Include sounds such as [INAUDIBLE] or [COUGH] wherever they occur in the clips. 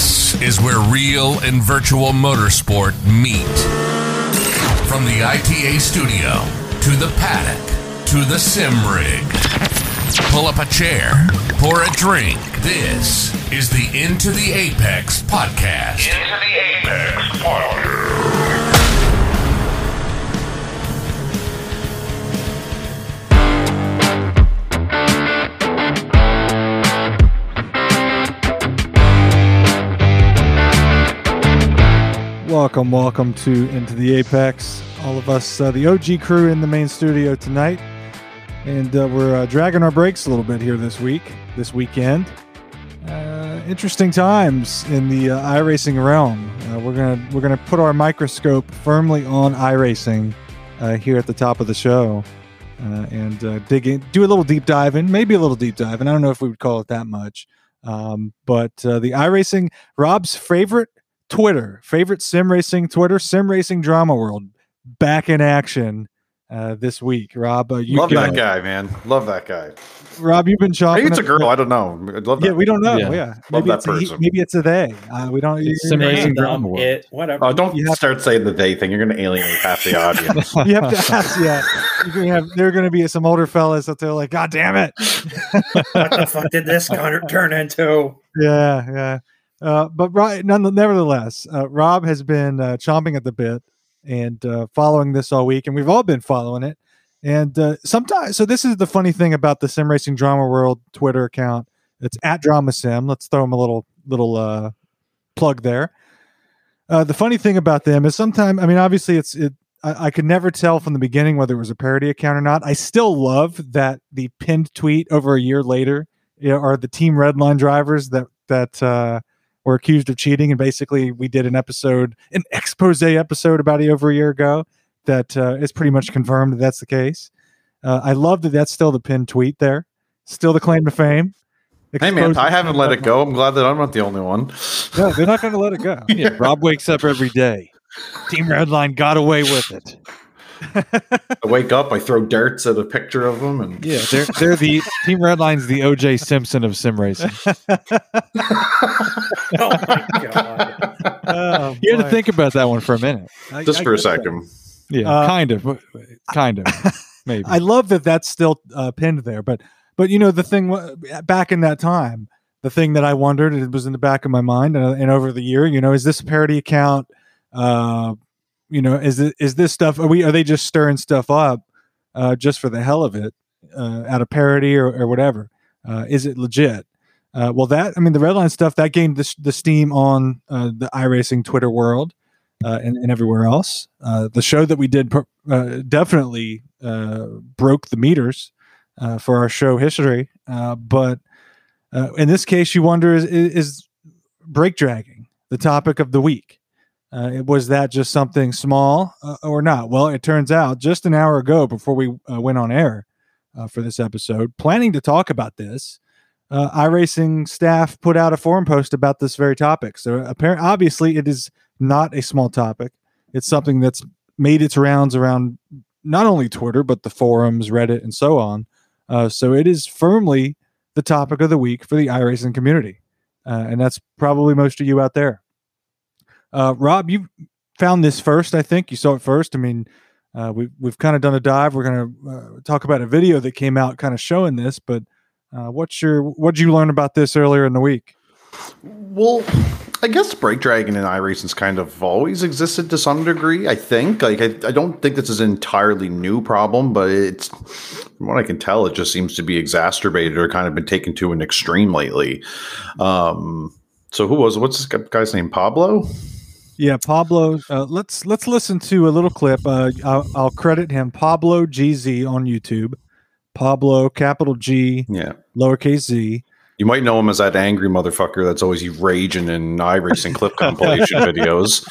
This is where real and virtual motorsport meet. From the ITA studio to the paddock to the sim rig. Pull up a chair, pour a drink. This is the Into the Apex podcast. Into the Apex podcast. Welcome, welcome to Into the Apex. All of us, uh, the OG crew in the main studio tonight. And uh, we're uh, dragging our brakes a little bit here this week, this weekend. Uh, interesting times in the uh, iRacing realm. Uh, we're gonna we're gonna put our microscope firmly on iRacing here at the top of the show, and dig in, do a little deep dive in, maybe a little deep dive, and I don't know if we would call it that much. Um, but uh, the iRacing, Rob's favorite Twitter, favorite sim racing Twitter, sim racing drama world, back in action uh, this week. Rob, uh, you Love can- that guy, man. Love that guy. Rob, you've been chopping. Maybe it's a up- girl. I don't know. I'd love that. Yeah, we don't know. Yeah. Yeah, Love maybe that it's a he- person. maybe it's a they. Uh, we don't. It's sim racing Them, drama world. it, whatever. Oh, don't You have- start saying the they thing. You're going to alienate half the [LAUGHS] audience. You have to ask. Yeah, you're gonna have. There are going to be some older fellas that they're like, God damn it. what the fuck did this turn into? [LAUGHS] yeah, yeah. Uh, but right, none, nevertheless, uh, Rob has been uh, chomping at the bit and uh, following this all week, and we've all been following it. And uh, sometimes, so this is the funny thing about the Sim Racing Drama World Twitter account. It's at Drama Sim. Let's throw him a little little plug there. The funny thing about them is sometimes, I mean, obviously, it's it. I, I could never tell from the beginning whether it was a parody account or not. I still love that the pinned tweet over a year later you know, are the Team Redline drivers that that uh, were accused of cheating, and basically we did an episode, an expose episode about a, over a year ago that uh, is pretty much confirmed that that's the case. Uh, I love that that's still the pinned tweet there, still the claim to fame. hey, man, I haven't let it go. I'm glad that I'm not the only one. No, they're not going to let it go. [LAUGHS] Yeah, Rob wakes up every day. Team Redline got away with it. I wake up, I throw darts at a picture of them, and Yeah, they're they're the Team Redline's the OJ Simpson of sim racing. [LAUGHS] Oh my god! Oh, You had to think about that one for a minute. I- just I for a get that. second. Yeah, Uh, kind of, kind of, [LAUGHS] maybe. I love that that's still uh, pinned there, but but you know the thing back in that time, the thing that I wondered it was in the back of my mind, and, and over the year, you know, is this a parody account? Uh, you know, is it is this stuff? Are we are they just stirring stuff up uh, just for the hell of it, uh, out of parody or, or whatever? Uh, is it legit? Uh, well, that I mean, the redline stuff that gained the, the steam on uh, the iRacing Twitter world uh, and, and everywhere else. Uh, the show that we did per- uh, definitely uh, broke the meters uh, for our show history. Uh, but uh, in this case, you wonder is, is brake dragging the topic of the week? Uh, was that just something small uh, or not? Well, it turns out just an hour ago, before we uh, went on air uh, for this episode, planning to talk about this, uh, iRacing staff put out a forum post about this very topic. So, apparently, obviously, it is not a small topic. It's something that's made its rounds around not only Twitter but the forums, Reddit, and so on. Uh, so it is firmly the topic of the week for the iRacing community, and that's probably most of you out there. Uh, Rob, you found this first. I think you saw it first. I mean, uh, we, we've kind of done a dive. We're going to uh, talk about a video that came out, kind of showing this. But uh, what's your what did you learn about this earlier in the week? Well, I guess brake dragging in iRacing's kind of always existed to some degree. I think. Like, I, I don't think this is an entirely new problem, but it's from what I can tell, it just seems to be exacerbated or kind of been taken to an extreme lately. Um, so who was what's this guy's name? Pablo. Yeah, Pablo. Uh, let's let's listen to a little clip. Uh, I'll, I'll credit him, Pablo GZ on YouTube. Pablo, capital G, Yeah. lowercase z. You might know him as that angry motherfucker that's always raging in iRacing clip compilation [LAUGHS] videos.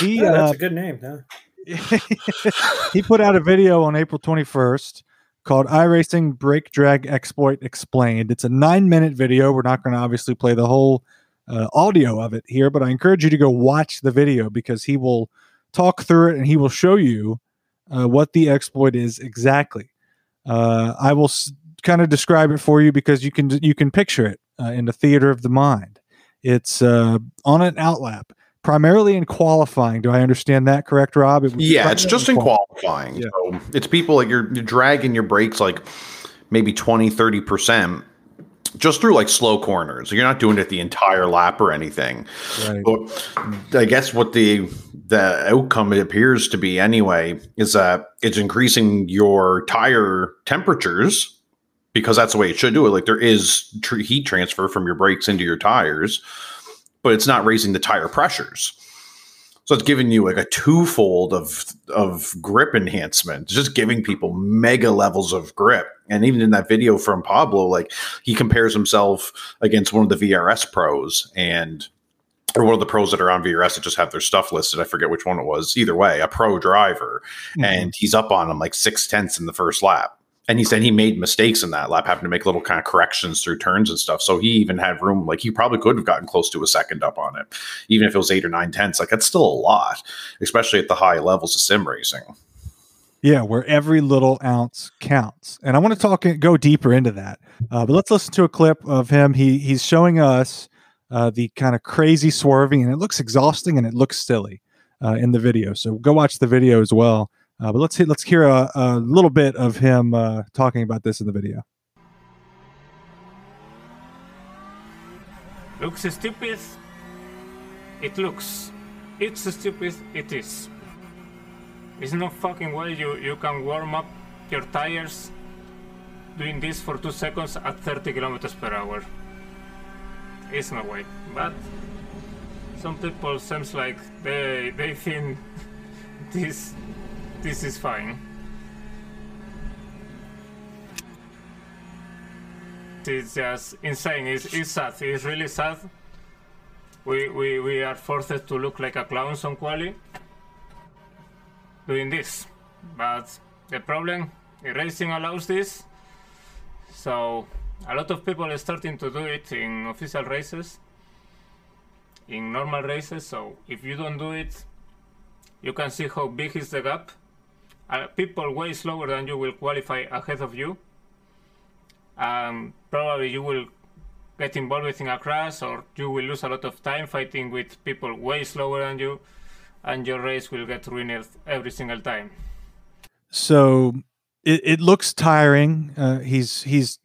He Yeah, that's uh, a good name. Huh? [LAUGHS] he put out a video on April 21st called iRacing Brake Drag Exploit Explained. It's a nine minute video. We're not going to obviously play the whole uh, audio of it here, but I encourage you to go watch the video because he will talk through it and he will show you uh, what the exploit is exactly. Uh, I will s- kind of describe it for you because you can you can picture it uh, in the theater of the mind. It's uh, on an outlap, primarily in qualifying. Do I understand that correct, Rob? It Yeah, it's just in qual- qualifying. Yeah. So it's people like you're, you're dragging your brakes like maybe 20, 30% just through like slow corners. You're not doing it the entire lap or anything. Right. But I guess what the the outcome it appears to be anyway is that it's increasing your tire temperatures because that's the way it should do it. Like there is tr- heat transfer from your brakes into your tires, but it's not raising the tire pressures. So it's giving you like a twofold of of grip enhancement, It's just giving people mega levels of grip. And even in that video from Pablo, like he compares himself against one of the VRS pros and or one of the pros that are on VRS that just have their stuff listed. I forget which one it was. Either way, a pro driver, Mhm. and he's up on him like six tenths in the first lap. And he said he made mistakes in that lap, having to make little kind of corrections through turns and stuff. So he even had room, like he probably could have gotten close to a second up on it, even if it was eight or nine tenths. Like that's still a lot, especially at the high levels of sim racing. Yeah, where every little ounce counts. And I want to talk and go deeper into that. Uh, but let's listen to a clip of him. He he's showing us uh, the kind of crazy swerving, and it looks exhausting and it looks silly uh, in the video. So go watch the video as well. Uh, but let's hit, let's hear a, a little bit of him uh, talking about this in the video. Looks stupid. It looks. It's stupid. It is. It's no fucking way you, you can warm up your tires doing this for two seconds at 30 kilometers per hour. It's no way. But some people seems like they they think [LAUGHS] this this is fine. It's just insane. It's, it's sad. It's really sad. We, we, we are forced to look like a clown on quali doing this. But the problem, racing allows this. So a lot of people are starting to do it in official races, in normal races. So if you don't do it, you can see how big is the gap. Uh, people way slower than you will qualify ahead of you. Um, probably you will get involved in a crash or you will lose a lot of time fighting with people way slower than you and your race will get ruined every single time. So it, it looks tiring. Uh, he's he's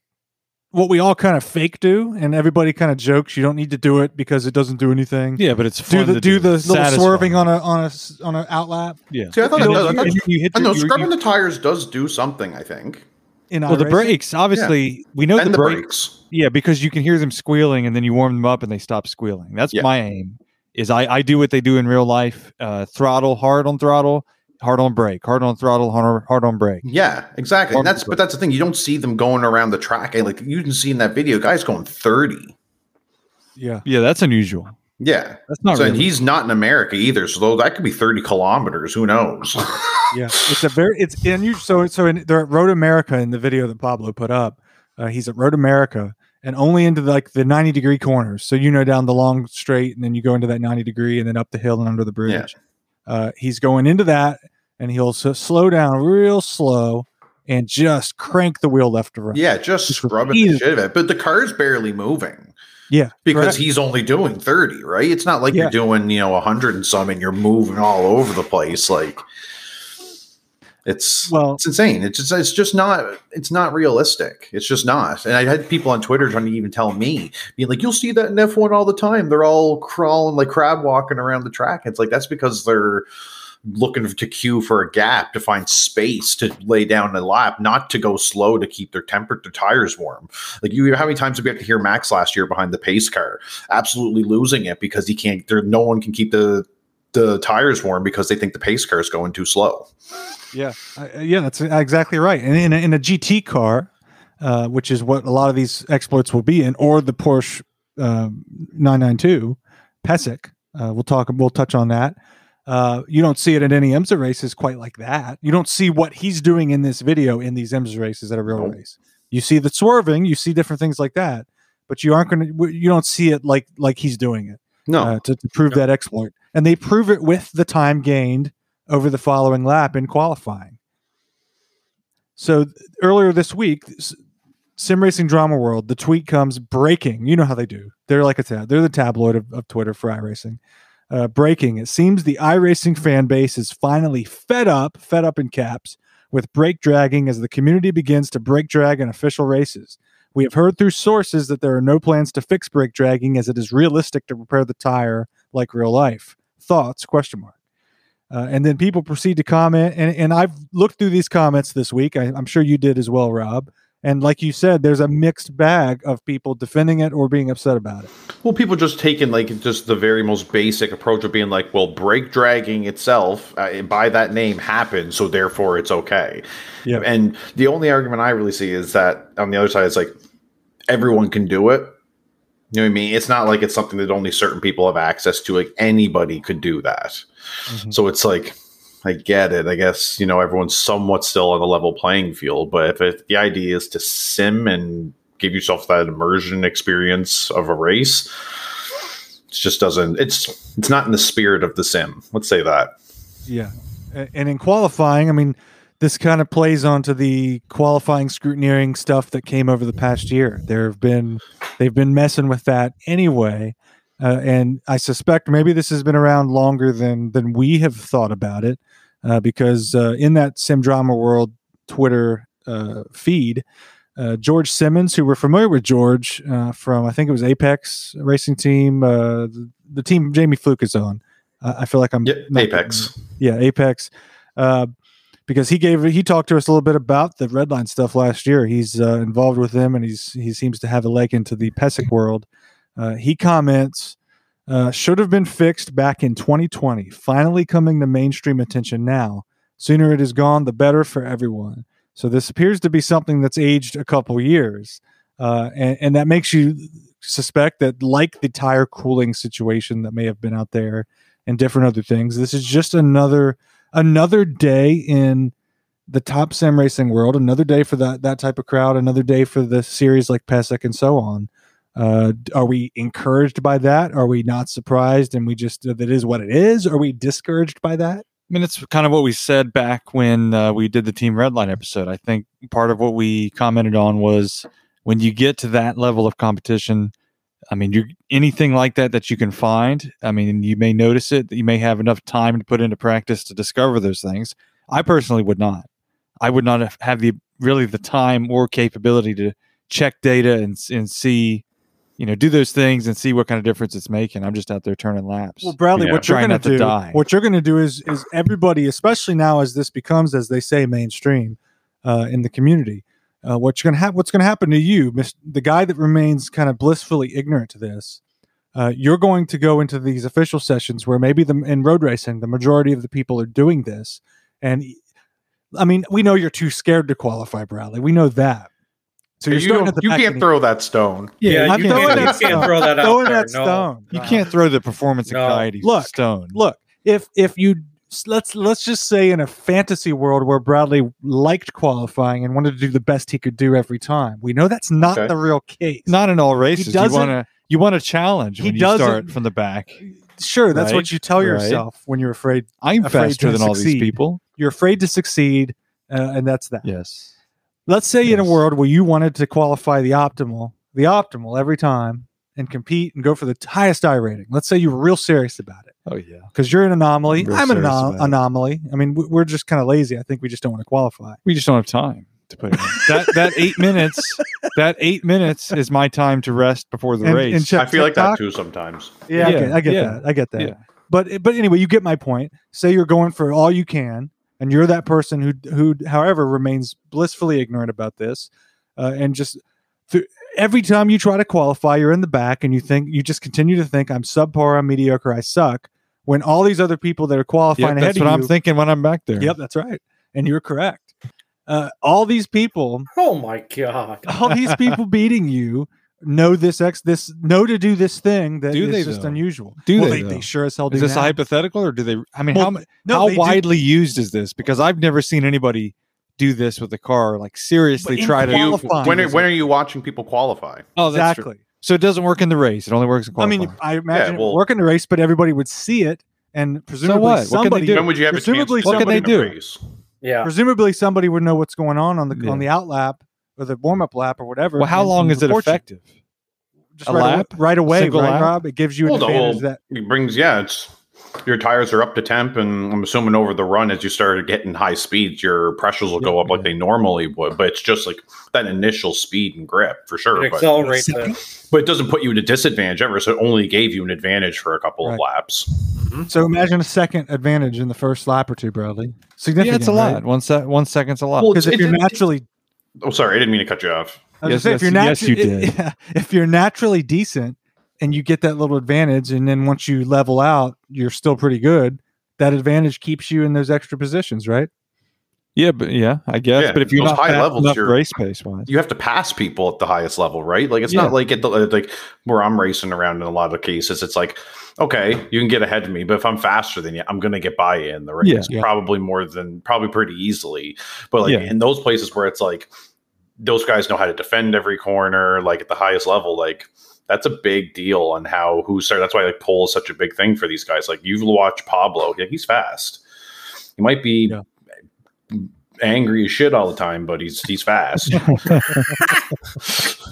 what we all kind of fake do, and everybody kind of jokes you don't need to do it because it doesn't do anything. Yeah, but it's do fun the to do the little Satisfying. swerving on a on a on a outlap. Yeah. See, I thought And it does. I you- thought- you- you hit I the- know scrubbing you- the tires does do something. I think, in Well, the iRacing. brakes, obviously, we know and the, the brakes. brakes. Yeah, because you can hear them squealing, and then you warm them up, and they stop squealing. That's Yeah. my aim. Is I I do what they do in real life: uh, throttle, hard on throttle, hard on brake, hard on throttle, hard, hard on brake. Yeah, exactly. Or- And that's but that's the thing. You don't see them going around the track. And like you can see in that video, guys going thirty. Yeah, Yeah, that's unusual. Yeah. That's not so and really. he's not in America either. So though that could be thirty kilometers. Who knows? [LAUGHS] yeah. [LAUGHS] It's a very it's unusual. So so in, they're at Road America in the video that Pablo put up. Uh, he's at Road America and only into like the ninety degree corners. So you know down the long straight, and then you go into that ninety degree, and then up the hill and under the bridge. Uh, he's going into that, and he'll s- slow down real slow and just crank the wheel left to right. yeah, just Just scrubbing the shit of it. But the car's barely moving yeah, because correct. he's only doing thirty. Right? It's not like Yeah. you're doing you know hundred and some, and you're moving all over the place. Like it's Well- it's insane. It's just it's just not it's not realistic. It's just not. And I had people on Twitter trying to even tell me, being like, "You'll see that in F one all the time. They're all crawling like crab walking around the track." It's like that's because they're looking to queue for a gap to find space to lay down a lap, not to go slow to keep their temper their tires warm. Like you, how many times did we have to hear Max last year behind the pace car, absolutely losing it because he can't. There, no one can keep the the tires warm because they think the pace car is going too slow. Yeah, uh, yeah, that's exactly right. And in a, in a GT car, uh, which is what a lot of these exploits will be in, or the Porsche um 992 Pesek, uh, we'll talk. We'll touch on that. Uh, you don't see it at any IMSA races quite like that. You don't see what he's doing in this video in these IMSA races at a real Nope. race. You see the swerving, you see different things like that, but you aren't going to. You don't see it like like he's doing it No, uh, to, to prove that exploit. And they prove it with the time gained over the following lap in qualifying. So earlier this week, sim racing drama world, the tweet comes breaking. You know how they do. They're like a tab. They're the tabloid of, of Twitter for iRacing. Uh, breaking. It seems the iRacing fan base is finally fed up, fed up in caps, with brake dragging as the community begins to brake drag in official races. We have heard through sources that there are no plans to fix brake dragging as it is realistic to repair the tire like real life. Thoughts? Question mark. Uh, and then people proceed to comment, and, and I've looked through these comments this week. I, I'm sure you did as well, Rob. And like you said, there's a mixed bag of people defending it or being upset about it. Well, people just taking like just the very most basic approach of being like, well, brake dragging itself uh, by that name happened, so therefore it's okay. Yeah. And the only argument I really see is that on the other side, it's like everyone can do it. You know what I mean? It's not like it's something that only certain people have access to. Like anybody could do that. Mhm. So it's like, I get it. I guess, you know, everyone's somewhat still on a level playing field. But if it, the idea is to sim and give yourself that immersion experience of a race, it just doesn't, it's, it's not in the spirit of the sim. Let's say that. Yeah. And in qualifying, I mean, this kind of plays onto the qualifying scrutineering stuff that came over the past year. There have been, they've been messing with that anyway. Uh, and I suspect maybe this has been around longer than than we have thought about it, uh, because uh, in that sim drama world Twitter uh, feed, uh, George Simmons, who we're familiar with George uh, from, I think it was Apex Racing Team, uh, the, the team Jamie Fluke is on. I feel like I'm not- Apex. yeah, Apex. Uh, because he gave he talked to us a little bit about the Redline stuff last year. He's uh, involved with them, and he's he seems to have a leg into the PESIC world. Uh, he comments, uh, should have been fixed back in 2020. Finally coming to mainstream attention now. Sooner it is gone, the better for everyone. So this appears to be something that's aged a couple years, uh, and, and that makes you suspect that, like the tire cooling situation that may have been out there, and different other things, this is just another another day in the top sim racing world. Another day for that that type of crowd. Another day for the series like PESIC and so on. Uh, are we encouraged by that? Are we not surprised and we just that is what it is? Are we discouraged by that? I mean, it's kind of what we said back when uh, we did the Team Redline episode. I think part of what we commented on was when you get to that level of competition. I mean, you anything like that that you can find. I mean, you may notice it. You may have enough time to put into practice to discover those things. I personally would not. I would not have- have the really the time or capability to check data and and see, you know, do those things and see what kind of difference it's making. I'm just out there turning laps. Well, Bradley, Yeah. what you're going to do, die. what you're going to do is is everybody, especially now as this becomes, as they say, mainstream uh, in the community. Uh, what's going to happen? What's going to happen to you, the guy that remains kind of blissfully ignorant to this? Uh, you're going to go into these official sessions where maybe the in road racing, the majority of the people are doing this, and I mean, we know you're too scared to qualify, Bradley. We know that. So you're you starting don't- at the you can't and- throw that stone. Yeah, I'm you throwing can't, you that can't stone. throw that out throwing there. that no. stone. You can't throw the performance No. anxiety Look, stone. look if if you let's let's just say in a fantasy world where Bradley liked qualifying and wanted to do the best he could do every time, we know that's not Okay. the real case. not in all races. You want to you want a challenge he when you doesn't- start from the back. sure, that's Right, what you tell right. yourself when you're afraid. I'm Afraid faster to than all these people. You're afraid to succeed, uh, and that's that. Yes. Let's say in a world where you wanted to qualify the optimal, the optimal every time, and compete and go for the highest iRating. Let's say you were real serious about it. Oh yeah. because you're an anomaly. Real I'm an anom- anomaly. I mean, we- we're just kind of lazy. I think we just don't want to qualify. We just don't have time to put it in. that that eight [LAUGHS] minutes. That eight minutes is my time to rest before the And- race. and check- I feel like that too sometimes. Yeah, I get, I get yeah, that. I get that. yeah. But but anyway, you get my point. Say you're going for all you can, and you're that person who who, however, remains blissfully ignorant about this, uh, and just th- every time you try to qualify, you're in the back, and you think you just continue to think I'm subpar, I'm mediocre, I suck. When all these other people that are qualifying Yep, ahead that's of what you, I'm thinking when I'm back there. Yep, that's right, and you're correct. Uh, all these people Oh my god. all these people [LAUGHS] beating you know this ex this know to do this thing that Do is they, just though? unusual. Do well, they, they, though? sure as hell do Is this now. hypothetical or do they? I mean, Well, how no, how they do- widely used is this? Because I've never seen anybody do this with a car. Like seriously, But try to. You, when, are, when are you watching people qualify? oh, that's true. exactly. So it doesn't work in the race. It only works in I mean, I imagine well- it would work in the race, but everybody would see it, and presumably what? What can they somebody, do? When would you have a chance presumably to What can they do? race? Yeah. presumably somebody would know what's going on on the Yeah. on the outlap or the warm up lap or whatever. Well, how and- long and is it report you. effective? Just A right, lap? Away, right away, Single right, lap? Rob? It gives you Well, the advantage whole that it brings yeah, it's your tires are up to temp, and I'm assuming over the run as you start getting high speeds, your pressures will go up like they normally would. But it's just like that initial speed and grip for sure. It But, accelerates it. but it doesn't put you at a disadvantage ever. So it only gave you an advantage for a couple of Right. laps. Mm-hmm. So imagine a second advantage in the first lap or two, Bradley. Significant. Yeah, it's a lot. One sec, one second's a lot. Well, Because if It- you're it- naturally, Oh, sorry, I didn't mean to cut you off. I was Yes, if you're yes, you naturally, did. [LAUGHS] if you're naturally decent and you get that little advantage, and then once you level out, you're still pretty good. That advantage keeps you in those extra positions, right? yeah, but yeah, I guess. Yeah, but if you're not high fast levels, enough you're- race pace wise, You have to pass people at the highest level, right? Like it's Yeah. not like at the like where I'm racing around in a lot of cases. It's like, okay, you can get ahead of me, but if I'm faster than you, I'm going to get by you in the race, Yeah. Yeah. probably more than probably pretty easily. But like Yeah. in those places where it's like those guys know how to defend every corner, like at the highest level, like that's a big deal on how who started. That's why like pole is such a big thing for these guys. Like you've watched Pablo, yeah, he's fast. He might be. Angry as shit all the time, but he's he's fast. [LAUGHS]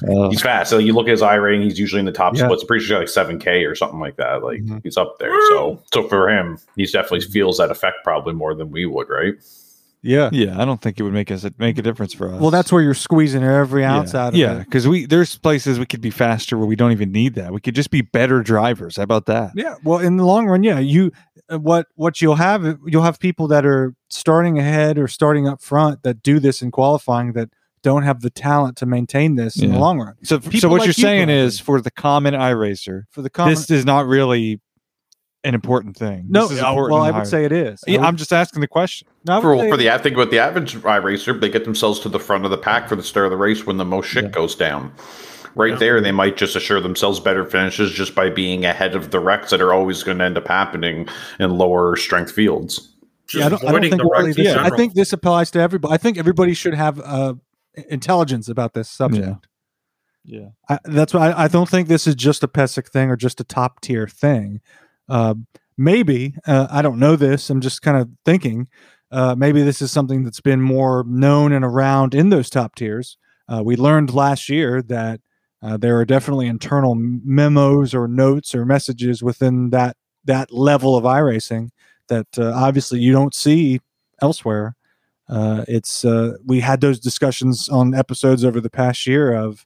uh, he's fast. So you look at his iRating; he's usually in the top Yeah. splits. I'm pretty sure like seven K or something like that. Like Mhm. he's up there. So so for him, he definitely feels that effect probably more than we would, right? Yeah. yeah, I don't think it would make us make a difference for us. Well, that's where you're squeezing every ounce yeah. out of it. yeah, it. because we there's places we could be faster where we don't even need that. We could just be better drivers. How about that? Yeah. Well, in the long run, yeah, you uh, what what you'll have you'll have people that are starting ahead or starting up front that do this in qualifying that don't have the talent to maintain this in the long run. So, so what like you're you, saying Bradley. is for the common iRacer, For the common, this is not really an important thing. no, this is uh, important well, I higher- would say it is. Yeah, would- I'm just asking the question. No, I would For say- for the I think with the average iRacer, they get themselves to the front of the pack for the start of the race when the most shit Yeah. goes down. Right there, they might just assure themselves better finishes just by being ahead of the wrecks that are always going to end up happening in lower strength fields. Just yeah, I don't, I don't think the really wrecks this, I think this applies to everybody. I think everybody should have uh, intelligence about this subject. Yeah. I, that's why I, I don't think this is just a Pesic thing or just a top tier thing. Uh, maybe uh, I don't know this. I'm just kind of thinking. Uh, maybe this is something that's been more known and around in those top tiers. Uh, we learned last year that uh, there are definitely internal memos or notes or messages within that that level of iRacing that uh, obviously you don't see elsewhere. Uh, it's uh, we had those discussions on episodes over the past year of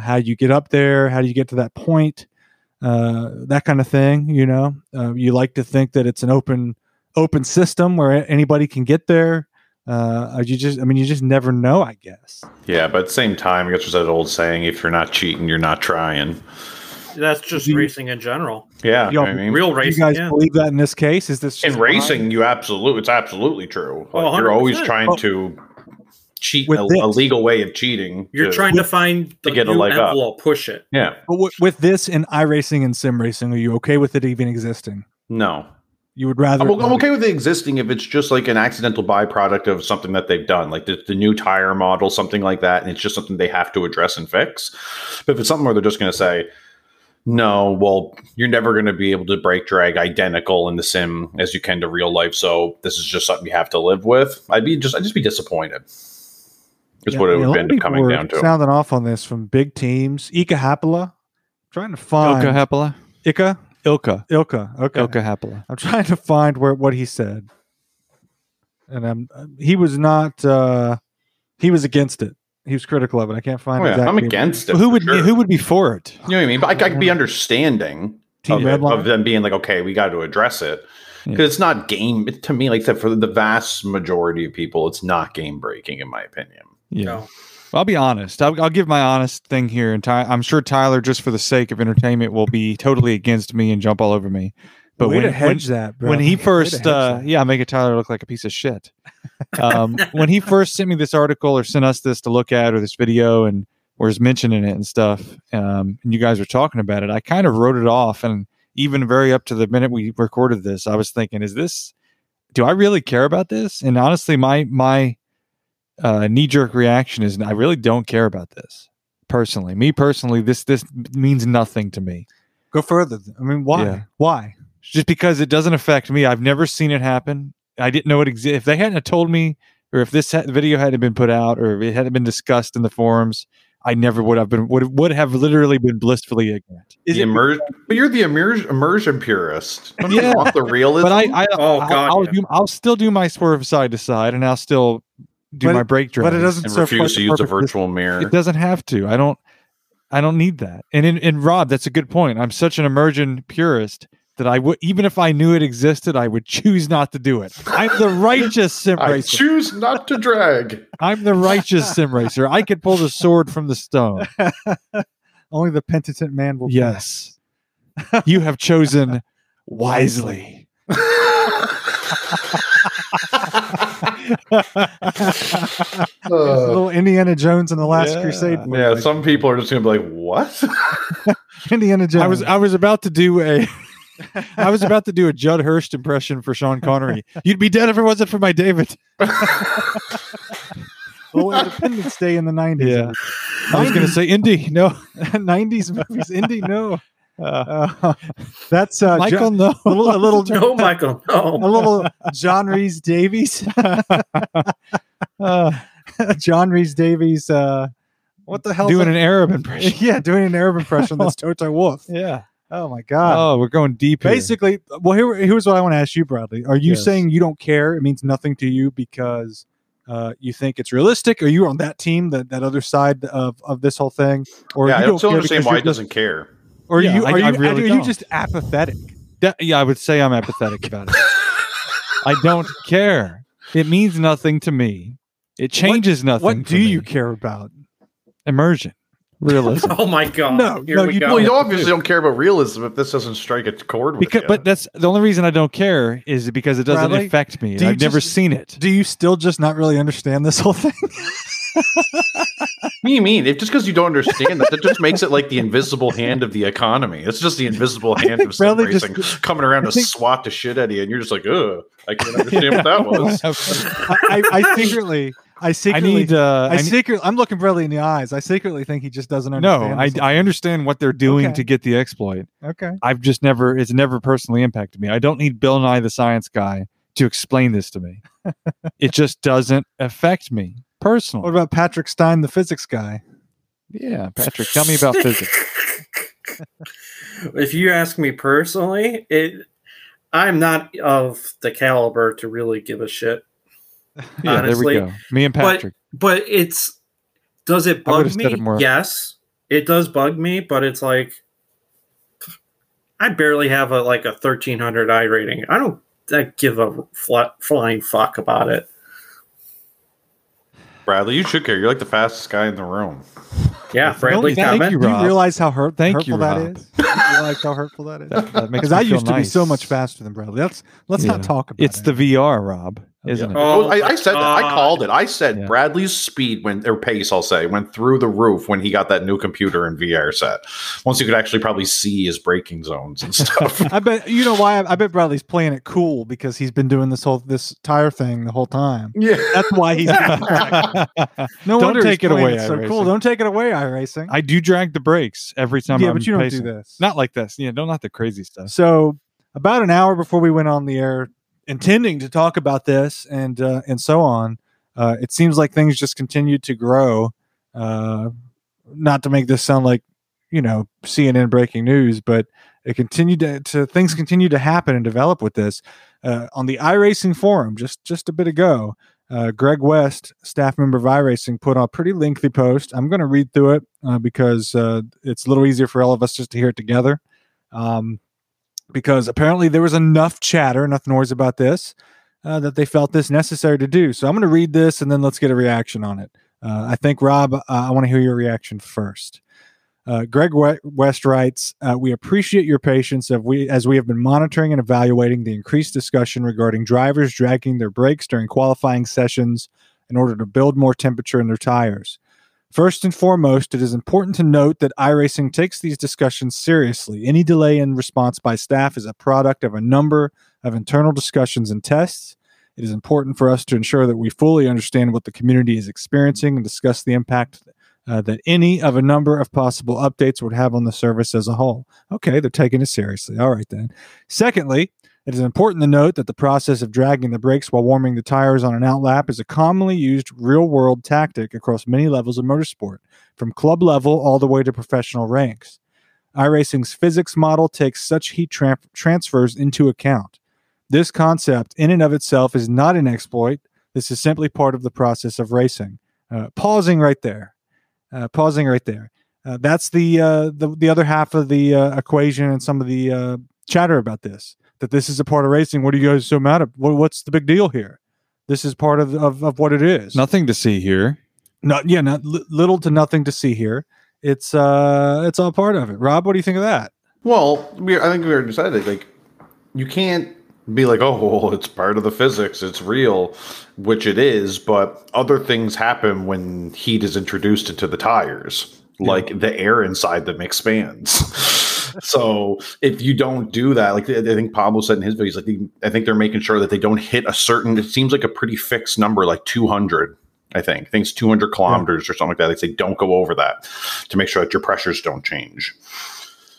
how you get up there, how do you get to that point, that kind of thing. You know, you like to think that it's an open open system where anybody can get there. Uh, you just, I mean, you just never know. I guess. Yeah, but at the same time, I guess there's that old saying: if you're not cheating, you're not trying. That's just you- racing in general. Yeah, Yo, I mean, Real Do you racing. guys yeah. believe that in this case? Is this in racing, you absolutely it's absolutely true. Like, Oh, you're always trying Oh. to cheat With a, this. a legal way of cheating. You're to- trying to find the get a new leg up. envelope, push it. Yeah, But w- with this in iRacing and sim racing, are you okay with it even existing? no. You would rather. I'm, I'm okay with the existing if it's just like an accidental byproduct of something that they've done, like the, the new tire model, something like that, and it's just something they have to address and fix. But if it's something where they're just going to say, no, well, you're never going to be able to brake drag identical in the sim as you can to real life, so this is just something you have to live with. I'd be just, I'd just be disappointed. Is Yeah, what it I mean, would end up coming were down to. Sounding off on this from big teams. Ika Hapola. Trying to find Ilka Hapola. Ika Ilka. Ilka. Okay. Ilka Hapola. I'm trying to find where what he said, and I'm he was not. uh He was against it. He was critical of it. I can't find. Oh, yeah, I'm against it. Who would sure. who would be for it? You know what I mean? But I, I could be understanding Team of, it, Redline? of them being like, okay, we got to address it because it's not game to me. Like I said, for the vast majority of people, it's not game breaking, in my opinion. Yeah. No. I'll be honest. I'll, I'll give my honest thing here, and Ty, I'm sure Tyler, just for the sake of entertainment, will be totally against me and jump all over me. But Way when, to when, that, bro. when he first, uh, yeah, make it Tyler look like a piece of shit. Um, [LAUGHS] when he first sent me this article or sent us this to look at or this video and was mentioning it and stuff, um, and you guys were talking about it, I kind of wrote it off. And even very up to the minute we recorded this, I was thinking, is this? Do I really care about this? And honestly, my my uh, knee jerk reaction is I really don't care about this personally. Me personally, this this means nothing to me. Go further. I mean, why? Yeah. Why? Just because it doesn't affect me. I've never seen it happen. I didn't know it existed. If they hadn't told me or if this ha- video hadn't been put out, or if it hadn't been discussed in the forums, I never would have been would would have literally been blissfully ignorant. Is the immer- but you're the immer- immersion purist. Don't Yeah. you want the realism? But I, I Oh, I'll, God, I'll, yeah. do, I'll still do my swerve side to side, and I'll still do But my it- brake drag. but it doesn't and serve refuse to the use a purpose. virtual mirror. It doesn't have to. I don't. I don't need that. And in, in Rob, that's a good point. I'm such an immersion purist that I would even if I knew it existed, I would [LAUGHS] choose not to do it. I'm the righteous sim racer. I choose not to drag. I'm the righteous sim racer. I could pull the sword from the stone. [LAUGHS] Only the penitent man will. Yes. You have chosen wisely. [LAUGHS] It's a Uh, little Indiana Jones and the Last Yeah. Crusade. yeah, some people are just gonna be like, "What?" [LAUGHS] Indiana Jones. I was I was about to do a [LAUGHS] I was about to do a Judd Hirsch impression for Sean Connery. You'd be dead if it wasn't for my David. [LAUGHS] well, Independence Day in the nineties. Yeah. I was going to say Indy. No. nineties movies. Indy, no. Uh, Uh, [LAUGHS] that's uh, Michael, Jo- no. a little, a little, [LAUGHS] No, [LAUGHS] Michael. No, a little John Rhys-Davies. Uh, John Rhys-Davies. Uh, what the hell? doing an Arab impression. yeah, doing an Arab impression. That's Toto Wolff. Yeah. Oh my god. Oh, we're going deep here. Basically, well, here, here's what I want to ask you, Bradley. Are you Yes. saying you don't care? It means nothing to you because uh, you think it's realistic? Are you on that team, that, that other side of, of this whole thing? Or yeah, you I don't still care understand because why you're he doesn't care. Or Yeah, you, I- are you, I really are you just apathetic? That- yeah, I would say I'm apathetic about it. [LAUGHS] I don't care. It means nothing to me. It changes nothing. What to do you care about? Immersion. Realism. [LAUGHS] Oh my god. No, Here no, we you- go. Well, you obviously don't care about realism if this doesn't strike a chord with because, you. but that's the only reason I don't care is because it doesn't Bradley, affect me. do I've never seen it. Do you still just not really understand this whole thing? [LAUGHS] What do you mean? If just because you don't understand that, that just makes it like the invisible hand of the economy. It's just the invisible hand of sim Bradley just- racing coming around I to think- swat the shit out of you, and you're just like, ugh, I can't understand what that [LAUGHS] was. I, I, I secretly, I I secretly, need. Uh, I, I secretly, I'm looking Bradley in the eyes. I secretly think he just doesn't understand. no. I, I understand what they're doing Okay. to get the exploit. okay. I've just never. It's never personally impacted me. I don't need Bill Nye the Science Guy to explain this to me. [LAUGHS] it just doesn't affect me personally. What about Patrick Stein, the physics guy? Yeah, Patrick, tell me about physics. [LAUGHS] [LAUGHS] if you ask me personally, it I'm not of the caliber to really give a shit. [LAUGHS] Yeah, Honestly, there we go. Me and Patrick. But it's does it bug me? it more- Yes, it does bug me, but it's like I barely have a like a 1300 iRating. I don't I give a flat, flying fuck about it. Bradley, you should care. You're like the fastest guy in the room. Yeah, Bradley thank comment. you, Do you realize how hurt, Thank hurtful you, that Rob. is? [LAUGHS] Do you realize how hurtful that is? That, that Because I feel used to be so much faster than Bradley. Let's let's Yeah. not talk about It's it. It's the VR, Rob, isn't it? Oh, I, I said that. I called it. I said Yeah. Bradley's speed went or pace, I'll say, went through the roof when he got that new computer and VR set. Once he could actually probably see his braking zones and [LAUGHS] stuff. I bet you know why. I, I bet Bradley's playing it cool because he's been doing this whole this tire thing the whole time. yeah. That's why he's. [LAUGHS] [LAUGHS] no Don't wonder take it playing away, So iRacing. cool. Don't take it away, iRacing. I do drag the brakes every time. yeah, I'm but you don't pacing. do this. Not like this. Yeah, don't not the crazy stuff. So about an hour before we went on the air, intending to talk about this and uh, and so on, uh, it seems like things just continued to grow. Uh, not to make this sound like you know CNN breaking news, but it continued to, to things continue to happen and develop with this. Uh, on the iRacing forum, just just a bit ago, uh, Greg West, staff member of iRacing, put on a pretty lengthy post. I'm going to read through it uh, because it's a little easier for all of us just to hear it together. Um, because apparently there was enough chatter, enough noise about this, uh, that they felt this necessary to do. So I'm going to read this and then let's get a reaction on it. Uh, I think, Rob, uh, I want to hear your reaction first. Uh, Greg West writes, uh, "We appreciate your patience as we as we have been monitoring and evaluating the increased discussion regarding drivers dragging their brakes during qualifying sessions in order to build more temperature in their tires. First and foremost, it is important to note that iRacing takes these discussions seriously. Any delay in response by staff is a product of a number of internal discussions and tests. It is important for us to ensure that we fully understand what the community is experiencing and discuss the impact uh, that any of a number of possible updates would have on the service as a whole. Okay, they're taking it seriously. All right, then. Secondly, It is important to note that the process of dragging the brakes while warming the tires on an outlap is a commonly used real world tactic across many levels of motorsport, from club level all the way to professional ranks. iRacing's physics model takes such heat tra- transfers into account. This concept, in and of itself, is not an exploit. This is simply part of the process of racing. Uh, pausing right there. Uh, pausing right there. Uh, that's the, uh, the the other half of the uh, equation and some of the uh, chatter about this. That this is a part of racing. What are you guys so mad at? What, what's the big deal here? This is part of, of, of what it is. Nothing to see here. Not yeah, not li- little to nothing to see here. It's uh, it's all part of it. Rob, what do you think of that? Well, we, I think we already decided like you can't be like, oh, [LAUGHS] well, it's part of the physics, it's real, which it is, but other things happen when heat is introduced into the tires, like the air inside them expands. [LAUGHS] so if you don't do that, like I think Pablo said in his videos, like I think they're making sure that they don't hit a certain. It seems like a pretty fixed number, like two hundred. I think. I think it's 200 kilometers or something like that. They say don't go over that to make sure that your pressures don't change.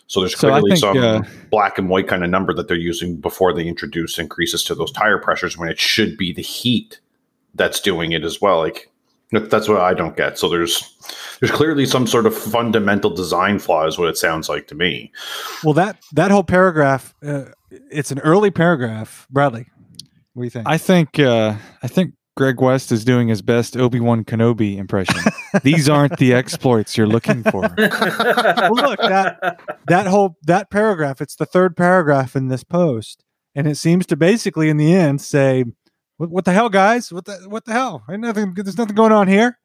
So there's So clearly think, some uh, black and white kind of number that they're using before they introduce increases to those tire pressures when it should be the heat that's doing it as well. Like that's what I don't get. So there's there's clearly some sort of fundamental design flaw is what it sounds like to me. Well, that that whole paragraph, uh, it's an early paragraph. Bradley, what do you think? I think uh, I think Greg West is doing his best Obi Wan Kenobi impression. [LAUGHS] These aren't the exploits you're looking for. [LAUGHS] well, look that that whole that paragraph. It's the third paragraph in this post, and it seems to basically, in the end, say, "What, what the hell, guys? What the what the hell? Ain't nothing. There's nothing going on here.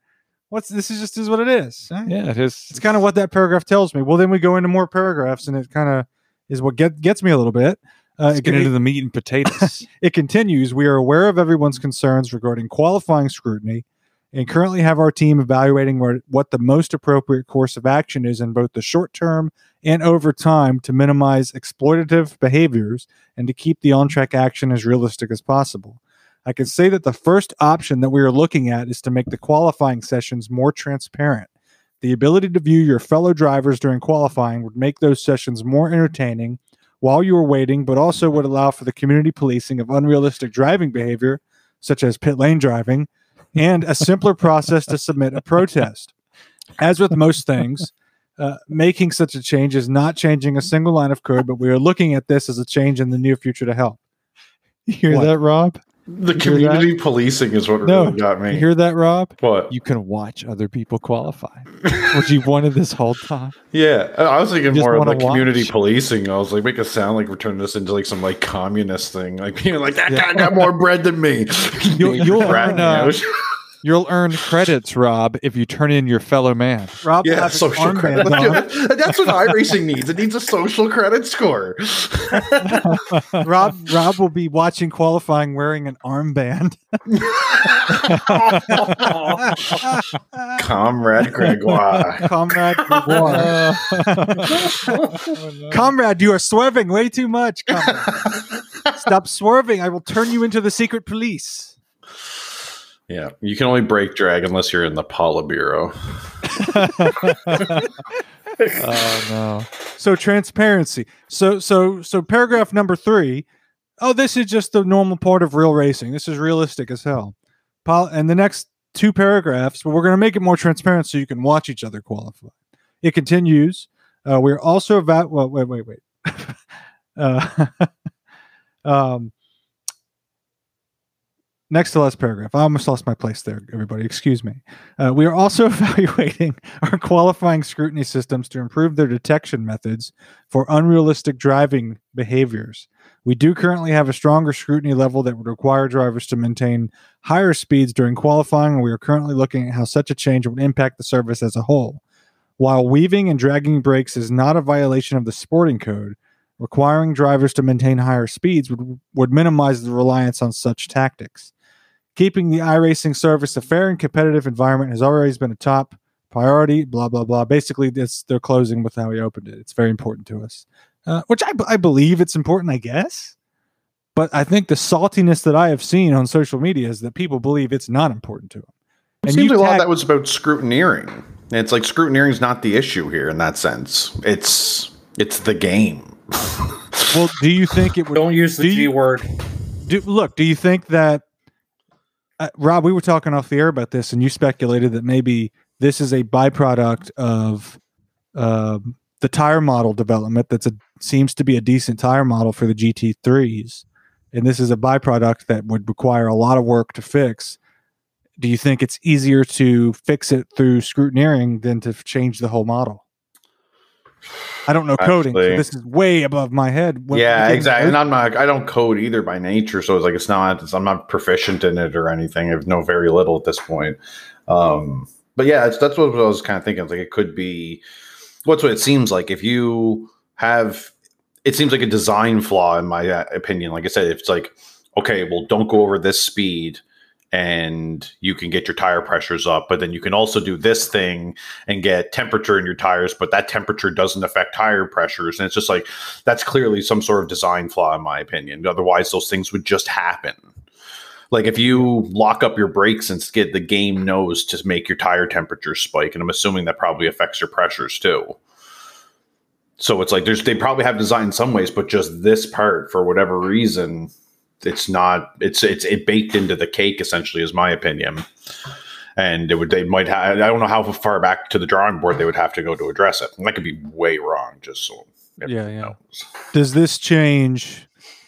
What's this? Is just is what it is. eh? Yeah, it is. It's kind of what that paragraph tells me. Well, then we go into more paragraphs, and it kind of is what get, gets me a little bit. Uh, Let's it, get into the meat and potatoes. [LAUGHS] it continues. We are aware of everyone's concerns regarding qualifying scrutiny and currently have our team evaluating where, what the most appropriate course of action is in both the short term and over time to minimize exploitative behaviors and to keep the on track action as realistic as possible. I can say that the first option that we are looking at is to make the qualifying sessions more transparent. The ability to view your fellow drivers during qualifying would make those sessions more entertaining while you are waiting, but also would allow for the community policing of unrealistic driving behavior, such as pit lane driving, and a simpler process to submit a protest. As with most things, uh, making such a change is not changing a single line of code, but we are looking at this as a change in the near future to help. You hear What? that, Rob? The You community policing is what No, really got me. You hear that, Rob? what? You can watch other people qualify. what you've wanted this whole time. [LAUGHS] Yeah, I was thinking more of community watch. policing. I was like, make it sound like we're turning this into like some like communist thing, like [LAUGHS] being like that Yeah. guy got more bread than me. You'll- [LAUGHS] you'll Rat earn, uh. You'll earn credits, Rob, if you turn in your fellow man. Rob yeah, have social armband credit. [LAUGHS] That's what iRacing needs. It needs a social credit score. [LAUGHS] Rob Rob will be watching qualifying wearing an armband. [LAUGHS] Comrade Gregoire. Comrade, Gregoire. comrade, you are swerving way too much. Comrade. Stop swerving. I will turn you into the secret police. Yeah, you can only brake drag unless you're in the Politburo. [LAUGHS] oh no. So transparency. So so so paragraph number three. Oh, this is just the normal part of real racing. This is realistic as hell. Pol- and the next two paragraphs, but we're going to make it more transparent so you can watch each other qualify. It continues. Uh, we're also about. Well, wait, wait, wait. [LAUGHS] uh, [LAUGHS] um, next to last paragraph. I almost lost my place there, everybody. Excuse me. Uh, we are also [LAUGHS] evaluating our qualifying scrutiny systems to improve their detection methods for unrealistic driving behaviors. We do currently have a stronger scrutiny level that would require drivers to maintain higher speeds during qualifying, and we are currently looking at how such a change would impact the service as a whole. While weaving and dragging brakes is not a violation of the sporting code, requiring drivers to maintain higher speeds would, would minimize the reliance on such tactics. Keeping the iRacing service a fair and competitive environment has always been a top priority, blah, blah, blah. Basically, it's, they're closing with how we opened it. It's very important to us, uh, which I, I believe it's important, I guess. But I think the saltiness that I have seen on social media is that people believe it's not important to them. It seems you like a lot of tag- that was about scrutineering. And it's like scrutineering is not the issue here in that sense. It's it's the game. [LAUGHS] Well, do you think it would Don't use the Do G you- word. do, look, do you think that uh, Rob? We were talking off the air about this, and you speculated that maybe this is a byproduct of um, the tire model development. That's a seems to be a decent tire model for the GT3s, and this is a byproduct that would require a lot of work to fix. Do you think it's easier to fix it through scrutineering than to change the whole model? I don't know coding, so this is way above my head. Yeah, exactly. And I'm not. I don't code either by nature, so it's like it's not. It's, I'm not proficient in it or anything. I know very little at this point. Um, but yeah, that's what I was kind of thinking. It's like it could be. What's what it seems like if you have. It seems like a design flaw in my uh, opinion. Like I said, if it's like, okay, well, don't go over this speed, and you can get your tire pressures up, but then you can also do this thing and get temperature in your tires, but that temperature doesn't affect tire pressures. And it's just like that's clearly some sort of design flaw, in my opinion. Otherwise, those things would just happen. Like if you lock up your brakes and get the game knows to make your tire temperature spike, and I'm assuming that probably affects your pressures too. So it's like there's they probably have design in some ways, but just this part for whatever reason, it's not. It's it's it baked into the cake essentially, is my opinion. And it would they might have. I don't know how far back to the drawing board they would have to go to address it. And that could be way wrong. Just so Yeah, yeah. knows. does this change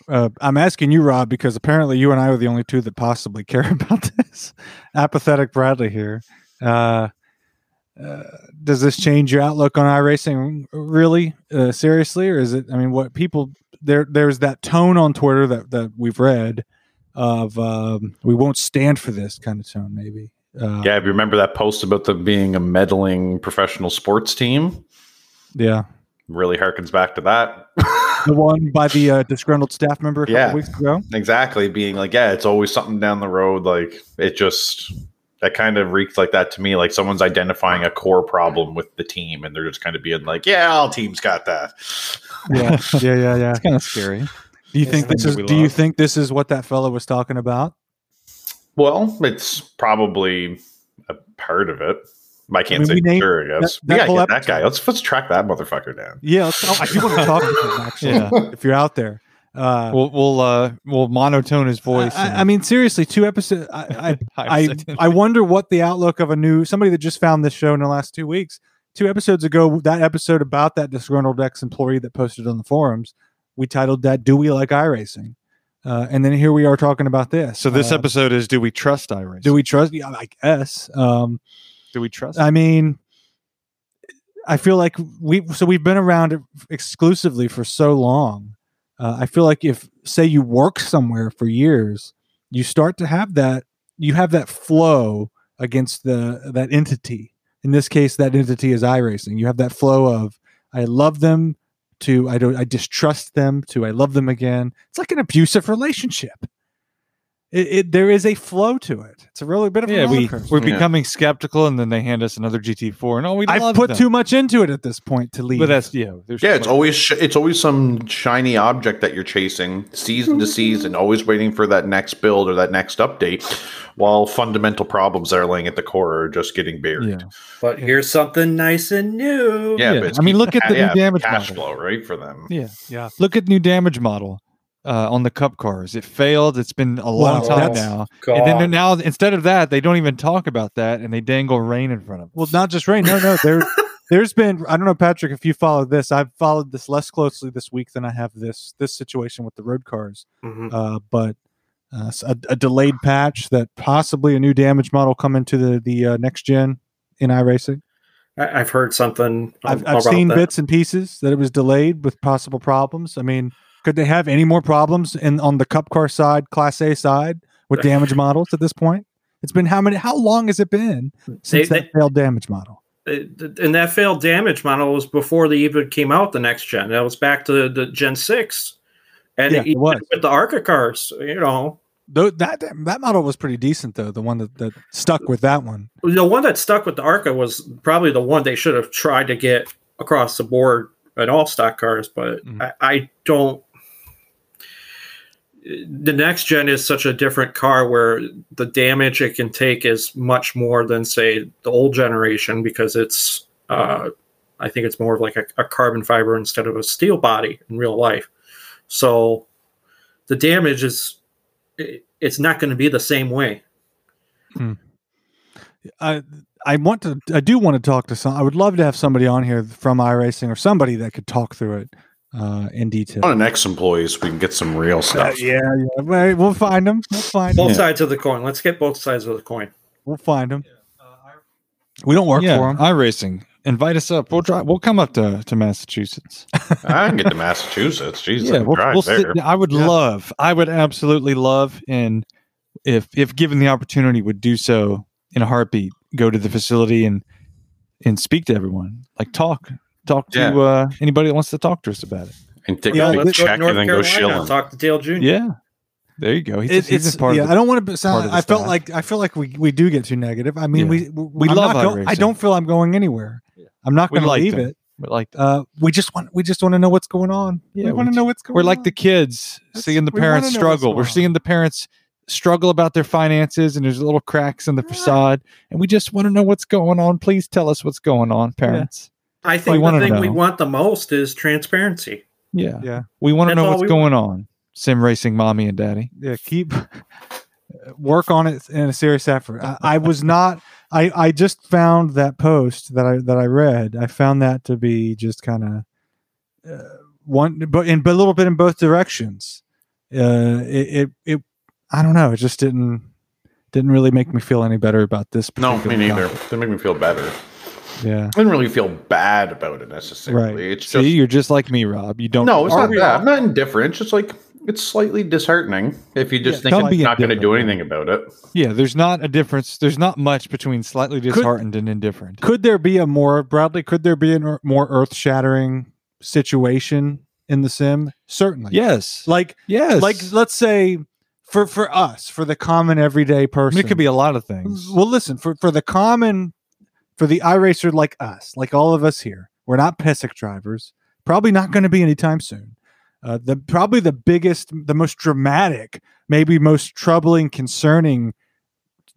uh, i'm asking you rob because apparently you and i are the only two that possibly care [LAUGHS] about this apathetic bradley here uh, uh, does this change your outlook on iRacing really uh, seriously or is it i mean what people there there's that tone on twitter that that we've read of um, we won't stand for this kind of tone maybe uh, Yeah, if you remember that post about them being a meddling professional sports team, yeah really harkens back to that. [LAUGHS] the one by the uh, disgruntled staff member a couple Yeah. weeks ago exactly, being like, yeah, it's always something down the road. Like it just that kind of reeks like that to me. Like someone's identifying a core problem with the team, and they're just kind of being like, yeah, all teams got that. Yeah [LAUGHS] yeah yeah yeah It's kind of scary. Do you It's think this is? that we Do you think this is what that fellow was talking about? Well, it's probably a part of it. I can't mean, say named- sure. I guess that- that we gotta whole get that guy. Let's let's track that motherfucker down. Yeah, let's, oh, I do want to talk to him [LAUGHS] actually. Yeah. If you're out there, uh, We'll we'll uh we'll monotone his voice. I, I- and- I mean, seriously, two episodes. I, I, [LAUGHS] I, I wonder what the outlook of a new somebody that just found this show in the last two weeks. Two episodes ago, that episode about that disgruntled ex-employee that posted on the forums, we titled that "Do We Like iRacing?" Uh, and then here we are talking about this. So this Uh, episode is: Do we trust iRacing? do we trust? Yeah, I guess. Um, Do we trust? I mean, I feel like we so we've been around exclusively for so long. Uh, I feel like if say you work somewhere for years, you start to have that you have that flow against the that entity. In this case, that entity is iRacing. You have that flow of I love them to I don't I distrust them to I love them again. It's like an abusive relationship. It, it there is a flow to it. It's a really bit of yeah, roller we coaster. we're Yeah. becoming skeptical, and then they hand us another GT4, and oh, we I've put them. too much into it at this point to leave. But that's yeah. Yeah, it's always sh- it's always some shiny object that you're chasing, season to season, always waiting for that next build or that next update, while fundamental problems that are laying at the core are just getting buried. yeah. But here's something nice and new. Yeah, Yeah, but I mean, look at the [LAUGHS] yeah, new damage cash model. flow, right? For them. Yeah, Yeah. Look at new damage model uh, on the Cup cars. It failed. It's been a long Wow, time now. God. And then now, instead of that, they don't even talk about that, and they dangle rain in front of. Them. Well, not just rain. No, no. There, [LAUGHS] there's been. I don't know, Patrick, if you follow this. I've followed this less closely this week than I have this this situation with the road cars. Mhm. Uh, but uh, s- a, a delayed patch that possibly a new damage model come into the the uh, next gen in iRacing. I, I've heard something. I've, I've seen that. bits and pieces that it was delayed with possible problems. I mean, could they have any more problems in on the Cup car side, Class A side, with damage models at this point? It's been how many? How long has it been since They- that failed damage model? And that failed damage model was before they even came out the next gen. That was back to the Gen Six, and Yeah, it even was. with the ARCA cars. You know, Though that that model was pretty decent though. The one that, that stuck with that one. the one that stuck with the ARCA was probably the one they should have tried to get across the board at all stock cars. But Mm-hmm. Mhm. I, I don't. The next gen is such a different car where the damage it can take is much more than say the old generation because it's uh, I think it's more of like a, a carbon fiber instead of a steel body in real life. So the damage is it- it's not going to be the same way. I I want to I do want to talk to some. I would love to have somebody on here from iRacing or somebody that could talk through it uh, in detail. On an ex employees, we can get some real Uh, stuff. yeah, yeah. Well, We'll find them. We'll find Both them. sides of the coin. Let's get both sides of the coin. We'll find them. We don't work yeah, for them. iRacing. Invite us up. We'll drive. We'll come up to, to Massachusetts. I can get to [LAUGHS] Massachusetts. Jesus, yeah, I we'll, drive we'll there. sit, I would Yeah. love. I would absolutely love, and if if given the opportunity, would do so in a heartbeat. Go to the facility and and speak to everyone. Like talk talk to Yeah. uh, anybody that wants to talk to us about it. and take Yeah, a big let's go to check North and then go Carolina. shilling. Talk to Dale Jr. Yeah, there you go. He's, It, he's it's a part yeah. of the, I don't want to sound. I felt staff. like I feel like we we do get too negative. I mean, Yeah. we We I'm love not go- I don't feel I'm going anywhere. I'm not going to leave them. it. but like Uh, we just want we just want to know what's going on. Yeah, we, we want to know what's going. We're like the kids That's- seeing the parents know struggle. We're seeing the parents struggle about their finances, and there's little cracks in the facade, and we just want to know what's going on. Please tell us what's going on, parents. I think wanna the thing we want the most is transparency. Yeah, yeah we want to know what's we going on. Sim racing, mommy and daddy. yeah keep [LAUGHS] work on it in a serious effort. I, I was [LAUGHS] not. I I just found that post that I that I read. I found that to be just kind of uh, one, but in but a little bit in both directions. Uh, it, it it I don't know. It just didn't didn't really make me feel any better about this. No, me neither. topic. Didn't make me feel better. Yeah. I didn't really feel bad about it necessarily. Right. It's See, just you're just like me, Rob. You don't. no, it's not we that. I'm not indifferent. It's just like it's slightly disheartening if you just Yeah, think don't it's not going to do anything about it. Yeah, there's not a difference. There's not much between slightly disheartened and indifferent. Could there be a more Bradley? Could there be a more earth shattering situation in the sim? Certainly. Yes, Like yes. like let's say for for us for the common everyday I person mean, it could be a lot of things. well listen for for the common for the iRacer like us like all of us here we're not PESIC drivers probably not going to be anytime soon. Uh, the probably the biggest the most dramatic maybe most troubling concerning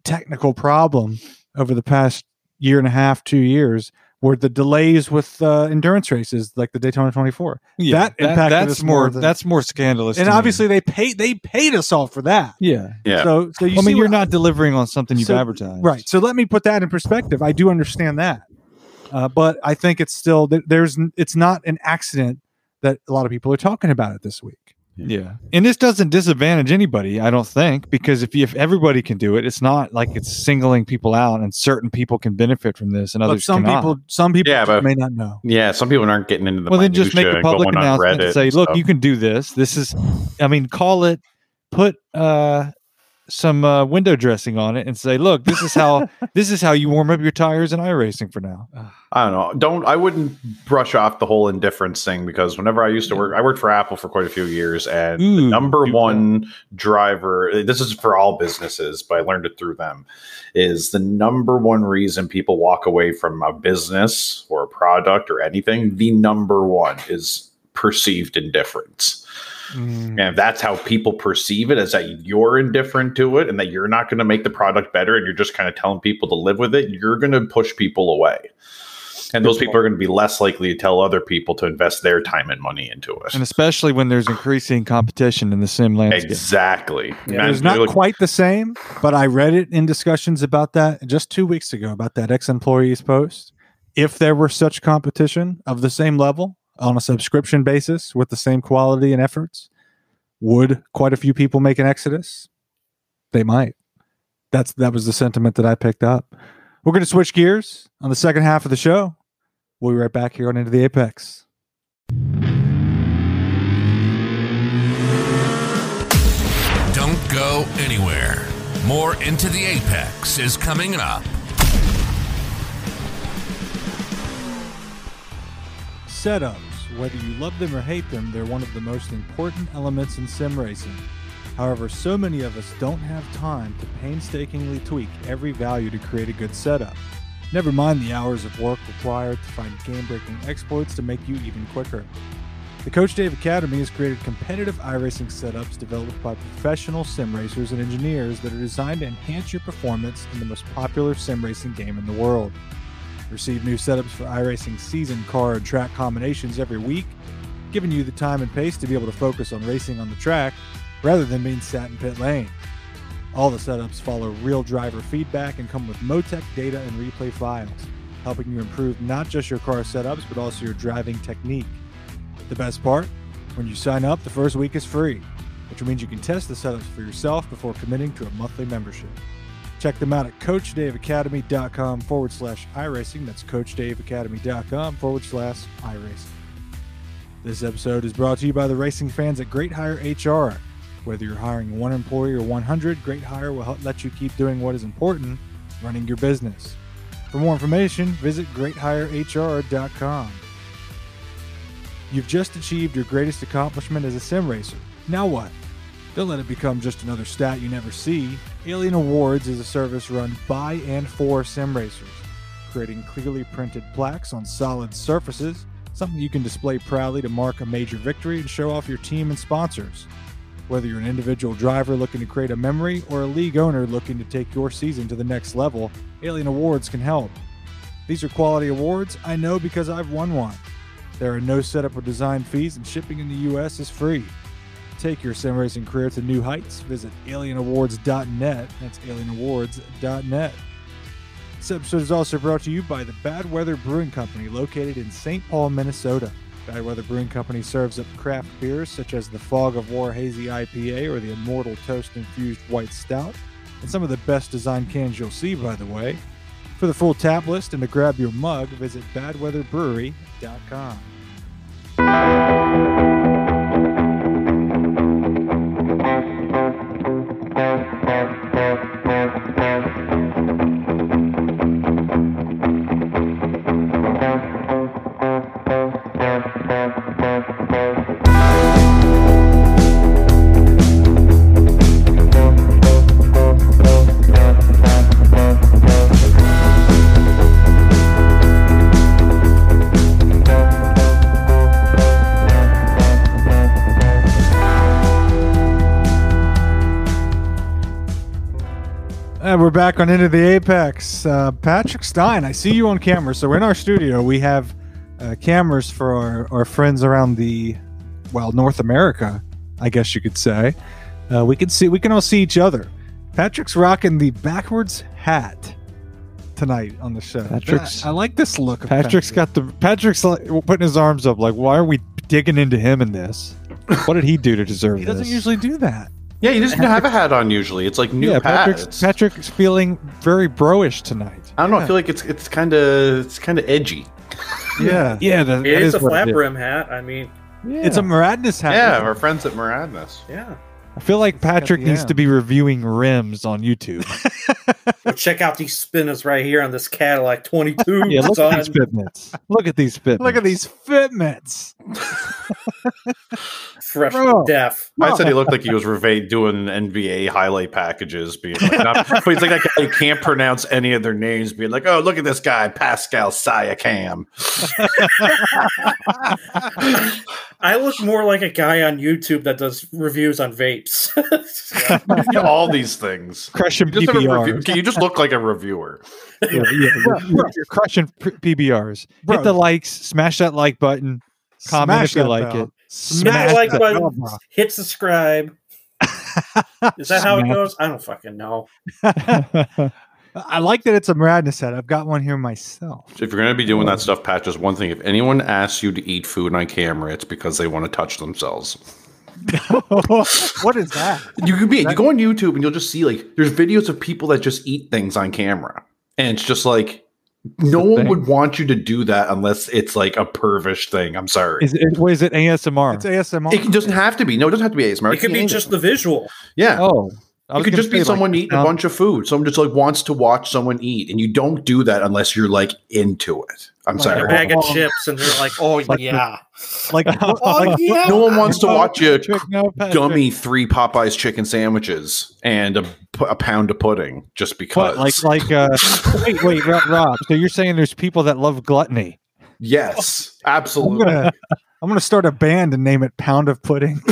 technical problem over the past year and a half two years were the delays with uh, endurance races like the Daytona 24 Yeah, that impacted that's us more. more than- that's more scandalous. and to me. obviously they paid they paid us all for that yeah. Yeah. so so you I see mean, you're what- not delivering on something you've So- advertised, right so let me put that in perspective i do understand that uh, but i think it's still there's it's not an accident that a lot of people are talking about it this week Yeah, and this doesn't disadvantage anybody, I don't think, because if if everybody can do it, it's not like it's singling people out, and certain people can benefit from this, and but others some cannot. people some people Yeah, but- may not know Yeah, some people aren't getting into the well, then just make a public announcement Reddit and say, "Look, stuff. you can do this. This is, I mean, call it, put uh, some uh, window dressing on it, and say, look, this is how [LAUGHS] this is how you warm up your tires in iRacing for now." I don't know. Don't I wouldn't brush off the whole indifference thing because whenever I used to work, I worked for Apple for quite a few years, and the number do one driver. This is for all businesses, but I learned it through them. Is the number one reason people walk away from a business or a product or anything. The number one is perceived indifference. Mm. And if that's how people perceive it, is that you're indifferent to it and that you're not going to make the product better and you're just kind of telling people to live with it, you're going to push people away. And those people are going to be less likely to tell other people to invest their time and money into it. And especially when there's increasing competition in the sim landscape. Exactly. Yeah, Man, it's not look- quite the same, but I read it in discussions about that just two weeks ago about that ex employees post. If there were such competition of the same level on a subscription basis with the same quality and efforts, would quite a few people make an exodus? They might. That's that was the sentiment that I picked up. We're going to switch gears on the second half of the show. We'll be right back here on Into the Apex. Don't go anywhere. More Into the Apex is coming up. Setups, whether you love them or hate them, they're one of the most important elements in sim racing. However, so many of us don't have time to painstakingly tweak every value to create a good setup. Never mind the hours of work required to find game breaking exploits to make you even quicker. The Coach Dave Academy has created competitive iRacing setups developed by professional sim racers and engineers that are designed to enhance your performance in the most popular sim racing game in the world. Receive new setups for iRacing season, car, and track combinations every week. giving you the time and pace to be able to focus on racing on the track rather than being sat in pit lane. All the setups follow real driver feedback and come with MoTeC data and replay files, helping you improve not just your car setups but also your driving technique. The best part? When you sign up, the first week is free, which means you can test the setups for yourself before committing to a monthly membership. Check them out at CoachDaveAcademy.com forward slash iRacing. That's CoachDaveAcademy.com forward slash iRacing. This episode is brought to you by the racing fans at Great Hire HR. Whether you're hiring one employee or 100, Great Hire will help let you keep doing what is important, running your business. For more information, visit GreatHireHR.com. You've just achieved your greatest accomplishment as a sim racer. Now what? Don't let it become just another stat you never see. Alien Awards is a service run by and for sim racers, creating clearly printed plaques on solid surfaces, something you can display proudly to mark a major victory and show off your team and sponsors. Whether you're an individual driver looking to create a memory or a league owner looking to take your season to the next level, Alien Awards can help. These are quality awards I know because I've won one. There are no setup or design fees, and shipping in the US is free. Take your sim racing career to new heights. Visit alienawards.net. That's alienawards.net. This episode is also brought to you by the Bad Weather Brewing Company, located in St. Paul, Minnesota. Bad Weather Brewing Company serves up craft beers such as the Fog of War Hazy IPA or the Immortal Toast Infused White Stout, and some of the best designed cans you'll see, by the way. For the full tap list and to grab your mug, visit badweatherbrewery.com. back on Into the Apex. Uh, Patrick Stein, I see you on camera. So we're in our studio, we have uh, cameras for our, our friends around the, well, North America, I guess you could say. Uh, we can see, we can all see each other. Patrick's rocking the backwards hat tonight on the show. Patrick's- I like this look. Of Patrick's Patrick. got the Patrick's like putting his arms up. Like, why are we digging into him in this? What did he do to deserve that? He doesn't usually do that. Yeah, he doesn't have a hat on usually. It's like new yeah, Patrick's, pads. Patrick's feeling very bro-ish tonight. I don't know. I feel like it's it's kind of it's kind of edgy. Yeah. [LAUGHS] Yeah, that, that It is a what flap it is. rim hat. I mean, Yeah. It's a Maradness hat. Yeah, our friends at Maradness. yeah. I feel like Patrick needs M. to be reviewing rims on YouTube. [LAUGHS] Well, check out these spinners right here on this Cadillac 22. yeah, look son. at these fitments. Look at these fitments. Look at these fitments. [LAUGHS] Fresh Bro. to death. I said he looked like he was reva- doing NBA highlight packages, being like, not, but [LAUGHS] he's like that guy who can't pronounce any of their names, being like, "Oh, look at this guy, Pascal Siakam." I look more like a guy on YouTube that does reviews on vapes. [LAUGHS] All these things. crushing You just, have a review- PBRs. you just look like a reviewer. yeah, yeah, you're, [LAUGHS] you're- you're crushing p- PBRs. Bro. Hit the likes, smash that like button, comment Smash if you that like bell. it. Smash Smash like that button, bell, hit subscribe. [LAUGHS] Is that how it goes? I don't fucking know. I like that it's a Maradness set. I've got one here myself. If you're going to be doing that stuff, Pat, just one thing: if anyone asks you to eat food on camera, it's because they want to touch themselves. [LAUGHS] what is that? You could be you go on YouTube and you'll just see like there's videos of people that just eat things on camera, and it's just like no one thing. would want you to do that unless it's like a pervish thing. I'm sorry. is it, what is it? ASMR. It's ASMR. It doesn't have to be. No, it doesn't have to be ASMR. It could be anything. just the visual. yeah. oh, I It could just be like, someone the eating a bunch of food. Someone just like wants to watch someone eat, and you don't do that unless you're like into it. I'm Like a sorry. bag of chips, and they're like, "Oh Like the- yeah, like, [LAUGHS] oh like yeah." No one wants to watch you Patrick, no, dummy three Popeyes chicken sandwiches and a pound of pudding just because. What, like, like, uh, [LAUGHS] wait, wait, Rob, Rob. So you're saying there's people that love gluttony? yes, I'm absolutely. gonna I'm gonna start a band and name it Pound of Pudding. [LAUGHS]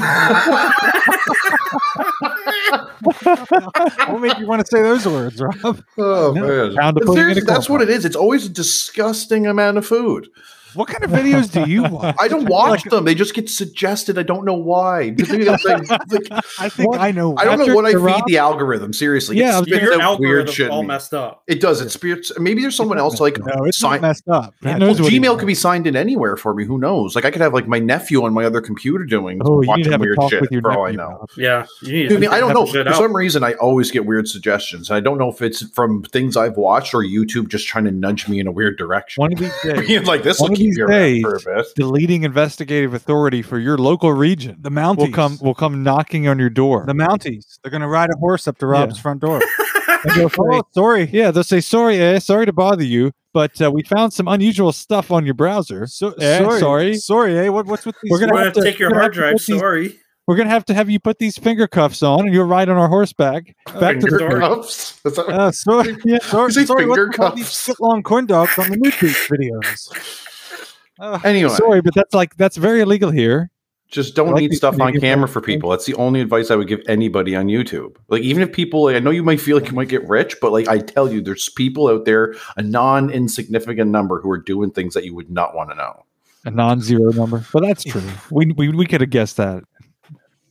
what made you want to say those words, Rob? oh No, man, pound of pudding in seriously, a that's what it is. It's always a disgusting amount of food. What kind of videos do you [LAUGHS] watch? I don't watch them. They just get suggested. I don't know why. [LAUGHS] Because maybe that's like- like, I think What? I know. I don't know After what I the feed the algorithm. Seriously, Yeah, I it spits Your out weird shit. all me. messed up. It does. It spirits. Uh, maybe there's someone else like No, it's sign- messed up. He That- knows Well, Gmail wants. could be signed in anywhere for me. Who knows? Like I could have like my nephew on my other computer doing Oh, you need watching to have a weird talk shit with your for all I know. Yeah, you I, mean, I don't know. For out. some reason, I always get weird suggestions. I don't know if it's from things I've watched or YouTube just trying to nudge me in a weird direction. One of these [LAUGHS] days, like this one of keep these days, for a bit. the leading investigative authority for your local region the Mounties. will come will come knocking on your door. The Mounties. They're going to ride a horse up to Rob's front door. [LAUGHS] And they'll oh, sorry. yeah, they'll say sorry, eh, sorry to bother you, but uh, we found some unusual stuff on your browser. So, Eh, sorry. sorry. Sorry, eh? What, what's with these? We're gonna I'm have gonna to- take your hard have drive. put these- Sorry. We're gonna have to have you put these finger cuffs on, and you'll ride on our horseback back to Finger the Sorry. cuffs. Is Uh, sorry, [LAUGHS] yeah, sorry, Is he sorry. What's finger with all these cuffs? long corn dogs on the new videos? Uh, anyway, Sorry, but that's like that's very illegal here. just don't I like need stuff on camera for people. That's the only advice I would give anybody on YouTube. Like, even if people, like, I know you might feel like you might get rich, but like I tell you, there's people out there, a non insignificant number, who are doing things that you would not want to know. A non-zero number, but that's true. We we, we could have guessed that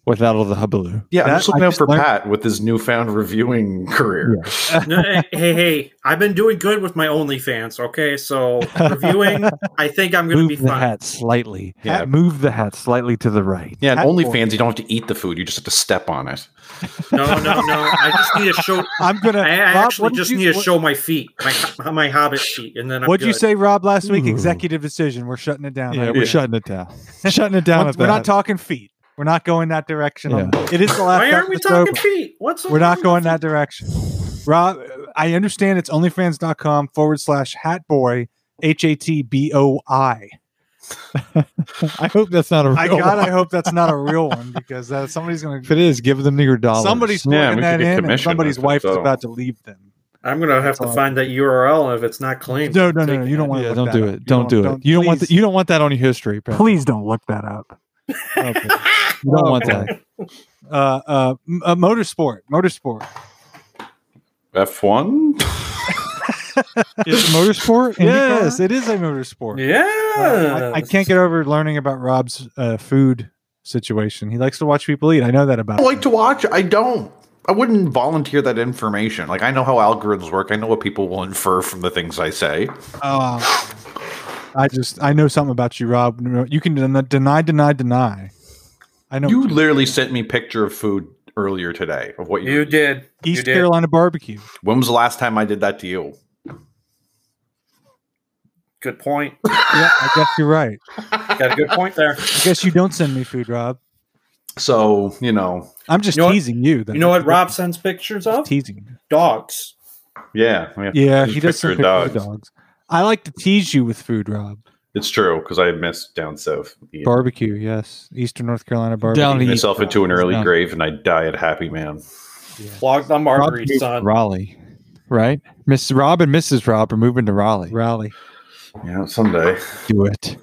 without all the hubbub. Yeah, I'm just looking I out just for learned- Pat with his newfound reviewing career. No, hey, hey, hey, I've been doing good with my OnlyFans. Okay, so reviewing, I think I'm gonna Move be the fine. hat slightly. Yeah. move the hat slightly to the right. Yeah, and Hat OnlyFans, you don't have to eat the food; you just have to step on it. No, no, no. I just need to show. [LAUGHS] I'm gonna. I, I Rob, actually just you- need to what- show my feet, my my Hobbit feet, and then I'm What'd you say, Rob, last week? Ooh. Executive decision. We're shutting it down. Yeah, right? we're shutting it down. shutting it down. We're we're that. not talking feet. We're not going that direction. on- It is the last. Why aren't we episode, talking feet? What's We're not going that direction. Rob, I understand it's onlyfans.com forward slash hatboy, H A T B O I. [LAUGHS] I hope that's not a real I God, one. I hope that's not a real one because uh, somebody's going to. If to. it is, give them your dollars. Somebody's Yeah, that in, and somebody's if it's wife is so. about to leave them. I'm gonna have to all. find that URL if it's not claimed. No, no, no, no. You don't it. want to. Don't do it. Don't do it. You don't want. please- The, you don't want that on your history. Pat. Please don't look that up. Okay. You don't want that. Uh, uh, m- uh, motorsport, motorsport. F one. Is it motorsport? [LAUGHS] Yes, it is a motorsport. Yeah, I, I can't get over learning about Rob's uh, food situation. He likes to watch people eat. I know that about I him. like to watch. I don't. I wouldn't volunteer that information. Like I know how algorithms work. I know what people will infer from the things I say. Uh, I just I know something about you, Rob. You can deny, deny, deny. I know You literally sent me picture of food earlier today of what you. you did. East you did. Carolina barbecue. When was the last time I did that to you? Good point. [LAUGHS] Yeah, I guess you're right. Got a good point there. I guess you don't send me food, Rob. So you know, I'm just You know what- teasing you. You know what Rob sends pictures of? Teasing. Dogs. yeah, Yeah, he does some of pictures of dogs. I like to tease you with food, Rob. It's true because I missed down south. eating Barbecue, yes. Eastern North Carolina barbecue. Down east. myself into an early Down- grave and I die at Happy Man. Clog the Rob margarita, son. Raleigh, right? Miss Rob and Mrs. Rob are moving to Raleigh. Raleigh. Yeah, someday Do it.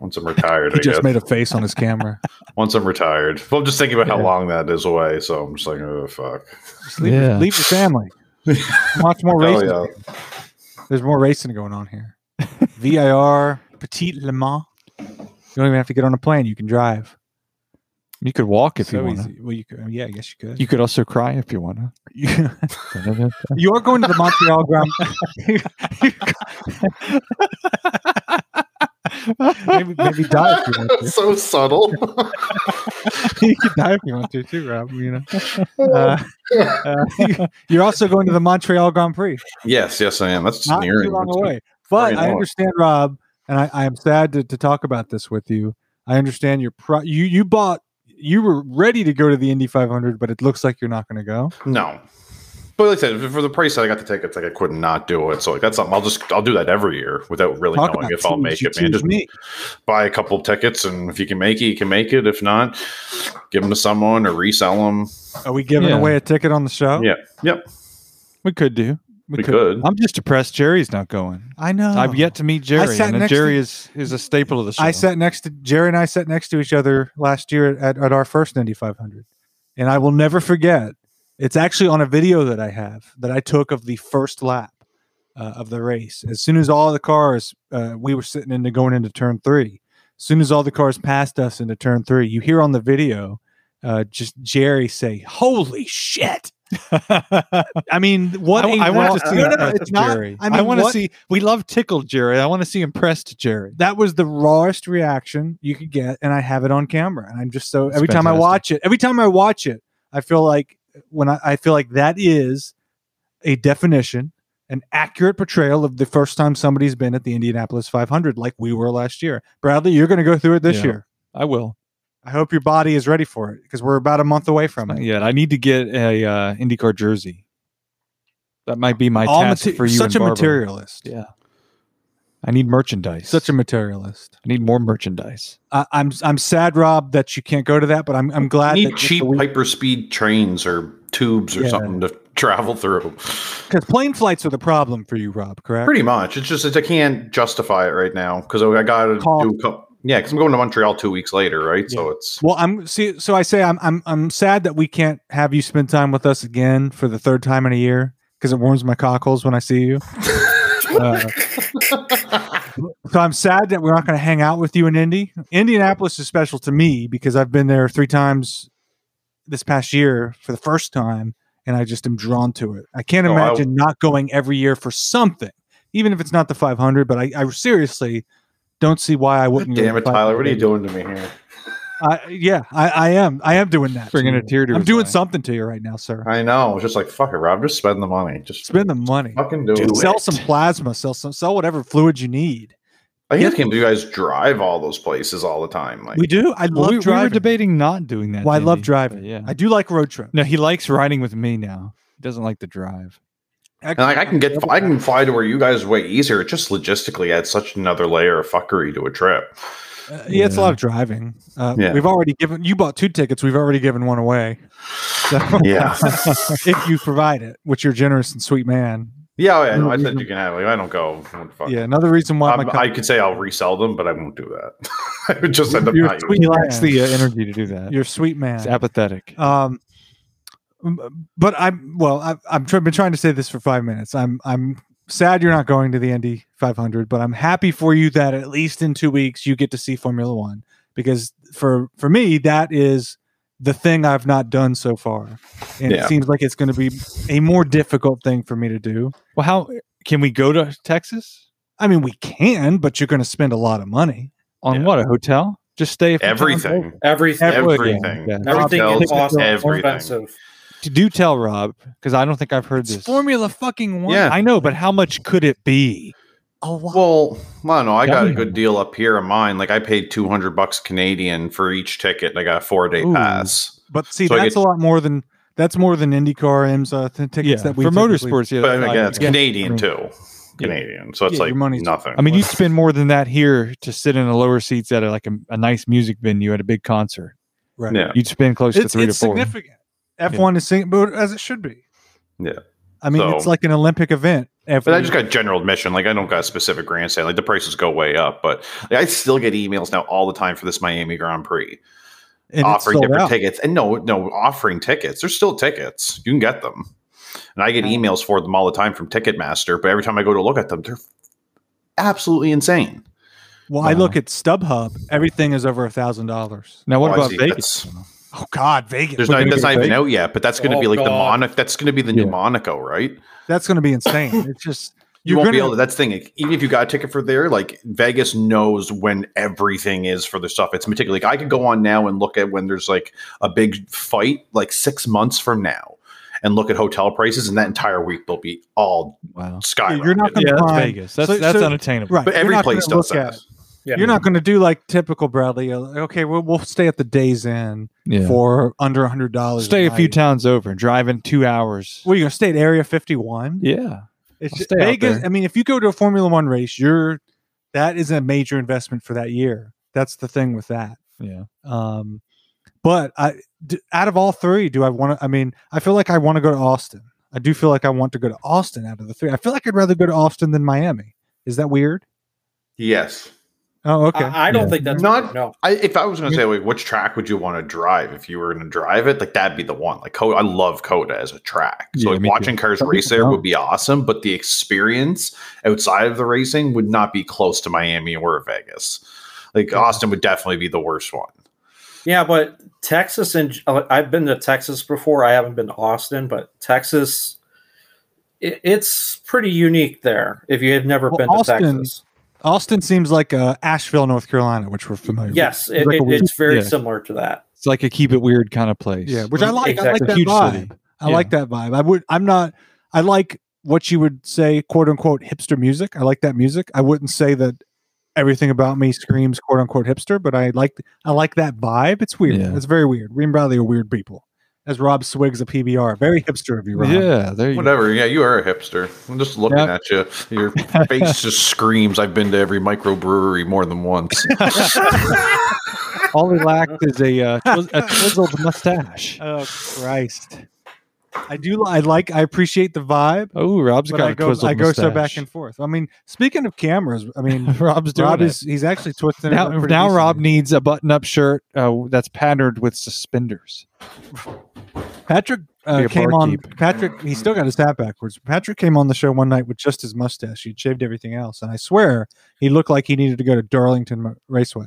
once I'm retired. He I just guess. made a face on his camera. [LAUGHS] once I'm retired. Well, I'm just thinking about how Yeah. long that is away. So I'm just like, oh fuck. Just leave, Yeah. leave your family. [LAUGHS] Watch more Oh racing. yeah. There's more racing going on here. [LAUGHS] VIR, Petit Le Mans. You don't even have to get on a plane. You can drive. You could walk if you want. Well, you could. Um, yeah, I guess you could. You could also cry if you want to. [LAUGHS] you are going to the Montreal Grand. [LAUGHS] maybe, maybe die if you want to. [LAUGHS] so subtle. [LAUGHS] you can die if you want to too, Rob. You know. Uh, [LAUGHS] uh, you're also going to the Montreal Grand Prix. yes, yes, I am. That's just Not nearing. too long away. But I understand, Rob, and I, I am sad to, to talk about this with you. I understand your pro- you you bought you were ready to go to the Indy 500, but it looks like you're not going to go. No. But like I said, for the price that I got the tickets, like I couldn't not do it. So like that's something I'll just I'll do that every year without really Talk knowing about if I'll make it, man. Just me. buy a couple of tickets, and if you can make it, you can make it. If not, give them to someone or resell them. Are we giving Yeah. away a ticket on the show? Yeah, yep, We could do. we could. I'm just depressed Jerry's not going. I know. I've yet to meet Jerry, and Jerry to- is is a staple of the show. I sat next to Jerry and I sat next to each other last year at, at our first Indy 500, and I will never forget. It's actually on a video that I have that I took of the first lap, uh, of the race. As soon as all the cars, uh, we were sitting into going into turn three. As soon as all the cars passed us into turn three, you hear on the video uh, just Jerry say, "Holy shit!" [LAUGHS] I mean, what I want to see No, no, it's not- Jerry. I I, want to see. We love tickled Jerry. I want to see impressed Jerry. that was the rawest reaction you could get and i have it on camera and i'm just so It's every time i watch it every time i watch it i feel like when I, I feel like that is a definition an accurate portrayal of the first time somebody's been at the indianapolis 500 like we were last year bradley you're going to go through it this Yeah. year I will. i hope your body is ready for it because we're about a month away from it yet. I need to get a uh, IndyCar jersey. That might be my All task mate- for you. such a Barbara. materialist Yeah. I need merchandise. such a materialist I need more merchandise. I, i'm i'm sad rob that you can't go to that but i'm, I'm glad You that need cheap hyperspeed trains or tubes or Yeah. something to travel through. because plane flights are the problem for you rob correct Pretty much. It's just I can't justify it right now because I got to do a couple. Yeah, because I'm going to Montreal two weeks later, right? So it's Well, I'm see. So I say I'm I'm I'm sad that we can't have you spend time with us again for the third time in a year because it warms my cockles when I see you. [LAUGHS] Uh, [LAUGHS] so I'm sad that we're not going to hang out with you in Indy. Indianapolis is special to me because I've been there three times this past year for the first time, and I just am drawn to it. I can't Oh, I- imagine not going every year for something, even if it's not the 500. But I, I seriously don't see why I wouldn't. go damn it, Tyler. What are you doing to me here? I, yeah, I, I am. I am doing that. Bringing a tear to I'm doing eye. something to you right now, sir. I know. It's just like fuck it, Rob. Just spend the money. Just Spend the money. fucking do Dude, it. sell some plasma. Sell some. Sell whatever fluid you need. I can't believe you guys drive all those places all the time. Like We do. I love we, we driving. were debating not doing that. well, I love driving. but Yeah. I do like road trip. no, he likes riding with me now. He doesn't like the drive. And like I can get, I can fly to where you guys way easier. It just logistically adds such another layer of fuckery to a trip. Uh, yeah, it's a lot of driving. Uh, Yeah. We've already given. You bought two tickets. We've already given one away. So, Yeah, [LAUGHS] if you provide it, which you're generous and sweet man. yeah, oh, yeah. No, I said you- you can have. Like, I don't go. Fuck? Yeah. Another reason why my I'm- I could say I'll resell them, but I won't do that. [LAUGHS] I would just end up You're not sweet. using He lacks the uh, energy to do that. you're sweet man. He's apathetic. Um, but I'm well. I've, I've tr- been trying to say this for five minutes. I'm I'm sad you're not going to the Indy 500, but I'm happy for you that at least in two weeks you get to see Formula One because for for me that is the thing I've not done so far, and Yeah. it seems like it's going to be a more difficult thing for me to do. Well, how can we go to Texas I mean, we can, but you're going to spend a lot of money. on Yeah. what a hotel? Just stay. a few times over? everything. Everything, Everything. yeah. everything Hotels, in Boston is everything. Expensive. Do tell Rob because I don't think I've heard It's this. Formula fucking One. Yeah. I know, but how much could it be? a lot. Well, I don't know. I got a good deal up here of mine. Like I paid two hundred bucks Canadian for each ticket. and I got a four day pass. But see, So that's get- a lot more than that's more than IndyCar IMSA uh, th- tickets Yeah, that we for motorsports. Yeah, But that's again, it's Yeah. Canadian I mean, too. Canadian, so it's Yeah, like your money's- nothing. I mean, you'd spend more than that here to sit in the lower seats at a, like a, a nice music venue at a big concert. Right. yeah, You'd spend close It's, to three it's to four. significant. F1 is sing- but as it should be. Yeah. I mean, So- it's like an Olympic event. Every, But I just got general admission. Like I don't got a specific grandstand. Like the prices go way up, but like, I still get emails now all the time for this Miami Grand Prix and offering different out. tickets. And no, no, offering tickets. There's still tickets. You can get them. And I get emails for them all the time from Ticketmaster. But every time I go to look at them, they're absolutely insane. Well, I uh-huh. look at StubHub. Everything is over a thousand dollars. Now, what Oh, about. Vegas? That's- Oh God, Vegas. There's not, that's not even out yet, but that's going to Oh, be like the God. Monaco. That's going to be the new Yeah. Monaco, right? That's going to be insane. It's just [LAUGHS] You you're won't gonna, be able to. That's the thing. like, Even if you got a ticket for there, like Vegas knows when everything is for the stuff. It's meticulous. Like I could go on now and look at when there's like a big fight, like six months from now, and look at hotel prices, and that entire week they'll be all Wow. skyrocketed. You're not gonna Yeah, that's Vegas. That's so- that's so- unattainable. right. but every place does look at- that. Yeah. You're not going to do like typical Bradley. Okay, we'll, we'll stay at the Days Inn Yeah. for under a hundred dollars. Stay a few towns over, driving two hours. Well, you're going to stay at Area 51. Yeah. It's I'll just, Vegas. I mean, if you go to a Formula One race, you're that is a major investment for that year. That's the thing with that. Yeah. Um, but I, d- out of all three, do I want to? I mean, I feel like I want to go to Austin. I do feel like I want to go to Austin out of the three. I feel like I'd rather go to Austin than Miami. Is that weird? Yes. Oh, okay. I, I don't Yeah. think that's Not- no. I, if I was going to say, like, which track would you want to drive if you were going to drive it? Like, that'd be the one. Like, COTA, I love COTA as a track. So, Yeah, like, watching too. cars Some race there would be awesome, but the experience outside of the racing would not be close to Miami or Vegas. Like, Yeah. Austin would definitely be the worst one. Yeah, but Texas and uh, I've been to Texas before. I haven't been to Austin, but Texas, it, it's pretty unique there. If you have never Well, been to Austin- Texas, Austin seems like uh, Asheville, North Carolina, which we're familiar with. yes, it, like it- weird- it's very yeah. similar to that. It's like a keep it weird kind of place. Yeah, which I like. I like that Huge vibe. city. I Yeah. like that vibe. I would. I'm not. I like what you would say, quote unquote, hipster music. I like that music. I wouldn't say that everything about me screams quote unquote hipster, but I like. I like that vibe. It's weird. Yeah. It's very weird. Green Bradley are weird people. As Rob Swigs a PBR, very hipster of you, Rob. Yeah, there you go. Whatever. Yeah, you are a hipster. I'm just looking Yeah. at you. Your face just [LAUGHS] screams, I've been to every microbrewery more than once. [LAUGHS] All he lacked is a uh, twiz- a twizzled mustache. Oh Christ. I do. I like. I appreciate the vibe, Oh, Rob's got I a go. twizzled I go so back and forth. I mean, speaking of cameras, I mean, [LAUGHS] Rob's doing Rob it. is. He's actually twisting it now, up now Rob needs a button-up shirt uh, that's patterned with suspenders. Patrick uh, came on. barkeep. Patrick, he still got his hat backwards. Patrick came on the show one night with just his mustache. He'd shaved everything else, and I swear he looked like he needed to go to Darlington Raceway.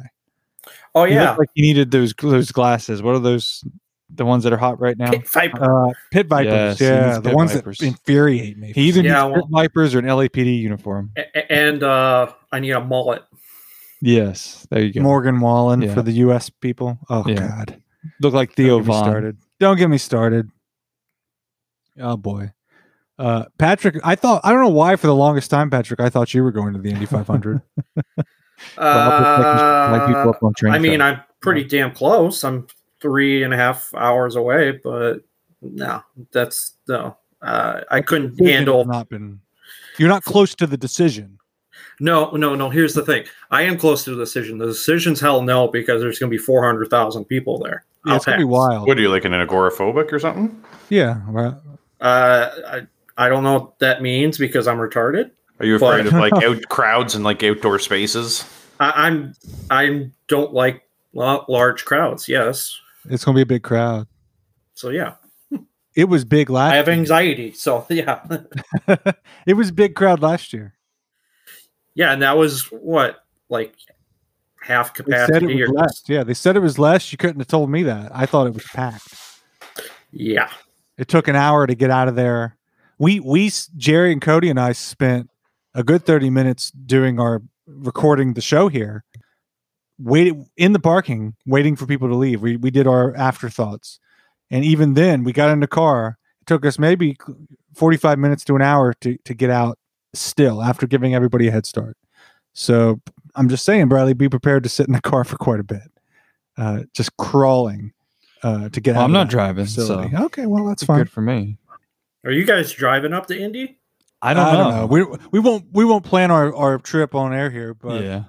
Oh He yeah, looked like he needed those those glasses. What are those? The ones that are hot right now. Pit Viper. Uh, pit vipers, Yes, yeah, needs the ones vipers. that infuriate me. He either Yeah, needs well- Pit Vipers or an LAPD uniform. A- a- and uh, I need a mullet. Yes, there you go. Morgan Wallen Yeah. for the U.S. people. Oh Yeah. God, Look like Don't Theo get Von. started. Don't get me started. Oh boy, uh, Patrick. I thought I don't know why for the longest time, Patrick. I thought you were going to the Indy [LAUGHS] 500. Uh, up on train I mean, track. I'm pretty damn close. I'm three and a half hours away, but no, that's no. Uh, I couldn't handle. not been. You're not close to the decision. No, no, no. Here's the thing. I am close to the decision. The decision's hell no because there's going to be 400,000 people there. Yeah, I'll it's gonna be wild. what are you, like an agoraphobic or something? Yeah, well, Uh, I, I don't know what that means because I'm retarded. Are you afraid But- of like [LAUGHS] out crowds and like outdoor spaces? I, I'm I don't like large crowds. Yes, it's gonna be a big crowd. so yeah, It was big last. I have anxiety. So yeah, [LAUGHS] it was big crowd last year. yeah, and that was what like half They capacity or less. Yeah, they said it was less. You couldn't have told me that. I thought it was packed. yeah. It took an hour to get out of there. We we Jerry and Cody and I spent a good thirty minutes doing our recording the show here. Waited in the parking, waiting for people to leave. We we did our afterthoughts, and even then, we got in the car. It took us maybe forty five minutes to an hour to to get out. Still, after giving everybody a head start. So I'm just saying, Bradley, be prepared to sit in the car for quite a bit, uh, just crawling uh, to get Well, out. I'm of not driving, facility. so Okay, well that's fine. good for me. Are you guys driving up to Indy? I don't know. We we won't we won't plan our, our trip on air here, but yeah,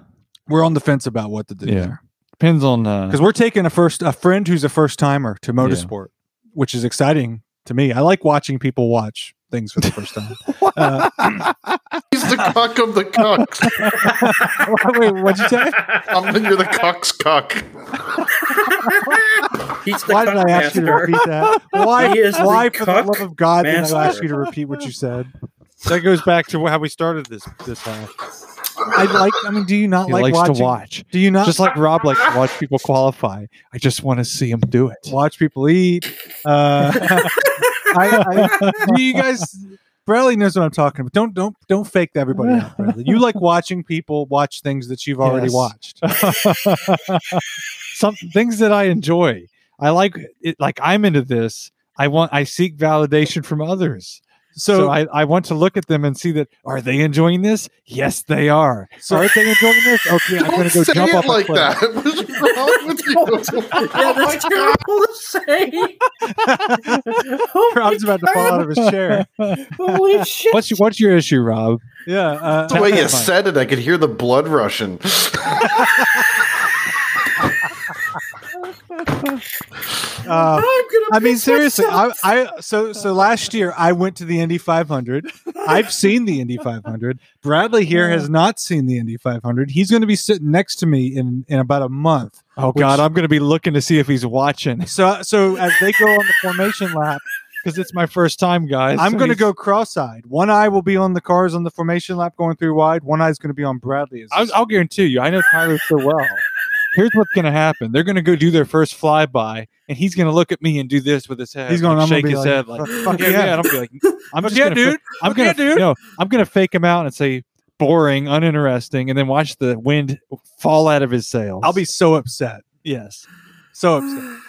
we're on the fence about what to do Yeah. depends on. Uh, because we're taking a first a friend who's a first timer to motorsport, which is exciting to me. I like watching people watch things for the first time. [LAUGHS] uh, [LAUGHS] He's the cock of the cucks. [LAUGHS] wait, what'd you say? I'm you're the cuck's cuck. He's the Why did I ask you to repeat that? Why? He is the why, for the love of God, did I ask you to repeat what you said? that goes back to how we started this this half. I like. I mean, do you not He like likes watching? to watch, Do you not just like Rob likes to watch people qualify. I just want to see him do it. watch people eat. Uh, [LAUGHS] I, I, do you guys, Bradley knows what I'm talking about. Don't don't don't fake everybody out, Bradley. You like watching people watch things that you've already Yes. watched. Some things that I enjoy. I like it. Like I'm into this. I want. I seek validation from others. So, So, I, I want to look at them and see that are they enjoying this? Yes, they are. So- are they enjoying this? Okay, I'm going to go say jump it up like a cliff. that. [LAUGHS] What's wrong with you? [LAUGHS] yeah, that's terrible to say. [LAUGHS] Oh Rob's about to fall out of his chair. Holy shit! What's your, what's your issue, Rob? Yeah, uh, the way you Fine. said it, I could hear the blood rushing. Uh, I'm gonna I mean, seriously, I. I so so last year I went to the Indy 500. I've seen the Indy 500. Bradley here has not seen the Indy 500. He's going to be sitting next to me in in about a month. Oh Which- God, I'm going to be looking to see if he's watching So so as they go on the formation lap, because it's my first time, guys. I'm So going to go cross-eyed. One eye will be on the cars on the formation lap going through wide. One eye is going to be on Bradley. I'll, I'll guarantee you. I know Tyler so well. Here's what's going to happen. They're going to go do their first flyby, and he's going to look at me and do this with his head. He's going. like, shake his like, head like, "Fuck- yeah, yeah." yeah. And I'll be like, [LAUGHS] I'm just yeah, gonna, dude. I'm gonna, yeah, dude. no, I'm gonna fake him out and say boring, uninteresting, and then watch the wind fall out of his sails. I'll be so upset. yes. So upset. [SIGHS] [LAUGHS]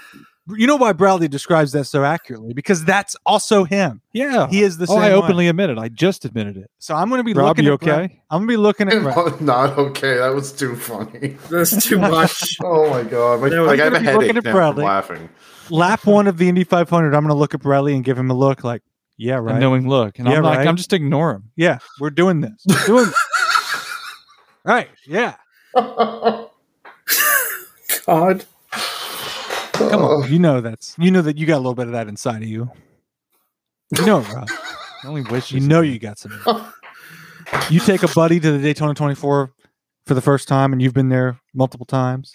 You know why Bradley describes that so accurately? Because that's also him. Yeah, He is the Oh, same. I way. openly admit it. I just admitted it. So I'm going to be Rob, looking you at Brad- okay? I'm going to be looking at [LAUGHS] oh, Brad- Not okay. That was too funny. [LAUGHS] That's too much. [LAUGHS] Oh my god! My, No, like I I'm have a gonna be looking headache at now from Bradley. laughing. lap one of the Indy 500. I'm going to look at Bradley and give him a look like, yeah, A right. knowing look, and Yeah, I'm like, right. I'm just ignore him. Yeah, we're doing this. We're doing this. right. Yeah. God. Come on. Oh. You know that's you know that you got a little bit of that inside of you. You know, it, Rob. I [LAUGHS] only wish You know you got some. You take a buddy to the Daytona 24 for the first time, and you've been there multiple times.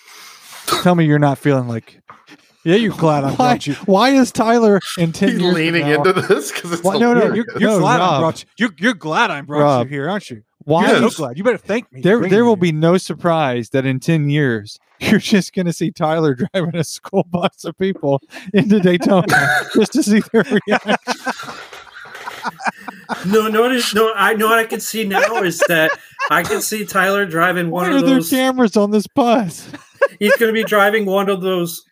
Tell me you're not feeling like, yeah, you're glad I Why, brought you. why is Tyler in ten He's years leaning now- into this because it's Why- no, no, you're, you're No, glad I Rob. brought you. You're, you're glad I brought Rob. you here, aren't you? Why You're Yes. so glad. You better thank me. there there will here. be no surprise that in 10 years [LAUGHS] you're just going to see Tyler [LAUGHS] driving a school bus of people into Daytona [LAUGHS] just to see their reaction. No, no, no. I know what I can see now is that I can see Tyler driving one are of there those. cameras on this bus? He's going to be driving one of those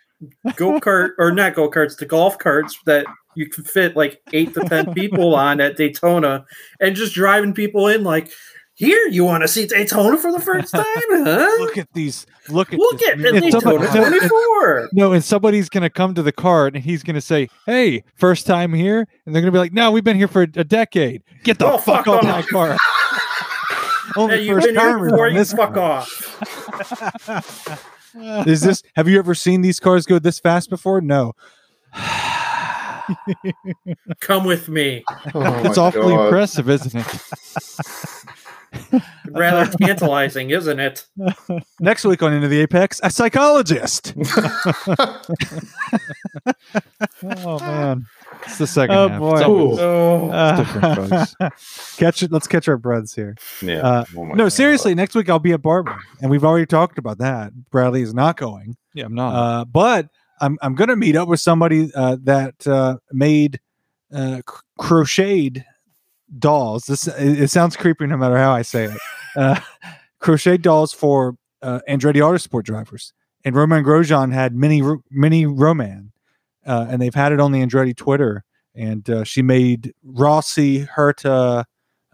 go kart or not go karts, the golf carts that you can fit like eight to ten people on at Daytona, and just driving people in like. Here, you want to see Daytona for the first [LAUGHS] time, huh? Look at these. Look at Look this at the somebody- Daytona no, 24. [LAUGHS] No, and somebody's going to come to the car and he's going to say, Hey, first time here? And they're going to be like, No, we've been here for a decade. Get the Oh, fuck, fuck off off." my car. [LAUGHS] Only Hey, you've first been here timers before, on this fuck car. off. Is this? Have you ever seen these cars go this fast before? No. Come with me. Oh It's awfully God. impressive, isn't it? [LAUGHS] Rather [LAUGHS] tantalizing, isn't it? Next week on Into the Apex, a psychologist. [LAUGHS] Oh, man. It's the second Oh, half. boy. It's Oh, Uh, different, folks. catch it. Let's catch our breaths here. Yeah. Uh, Oh No, God. seriously. Next week I'll be at Barber, and we've already talked about that. Bradley is not going, yeah, I'm not. uh, but I'm I'm going to meet up with somebody uh, that uh, made uh, cr- crocheted dolls. This it, it sounds creepy no matter how I say it. [LAUGHS] Uh, crocheted dolls for uh, Andretti Autosport drivers, and Romain Grosjean had mini mini Romain, uh, and they've had it on the Andretti Twitter. And uh, she made Rossi, Herta.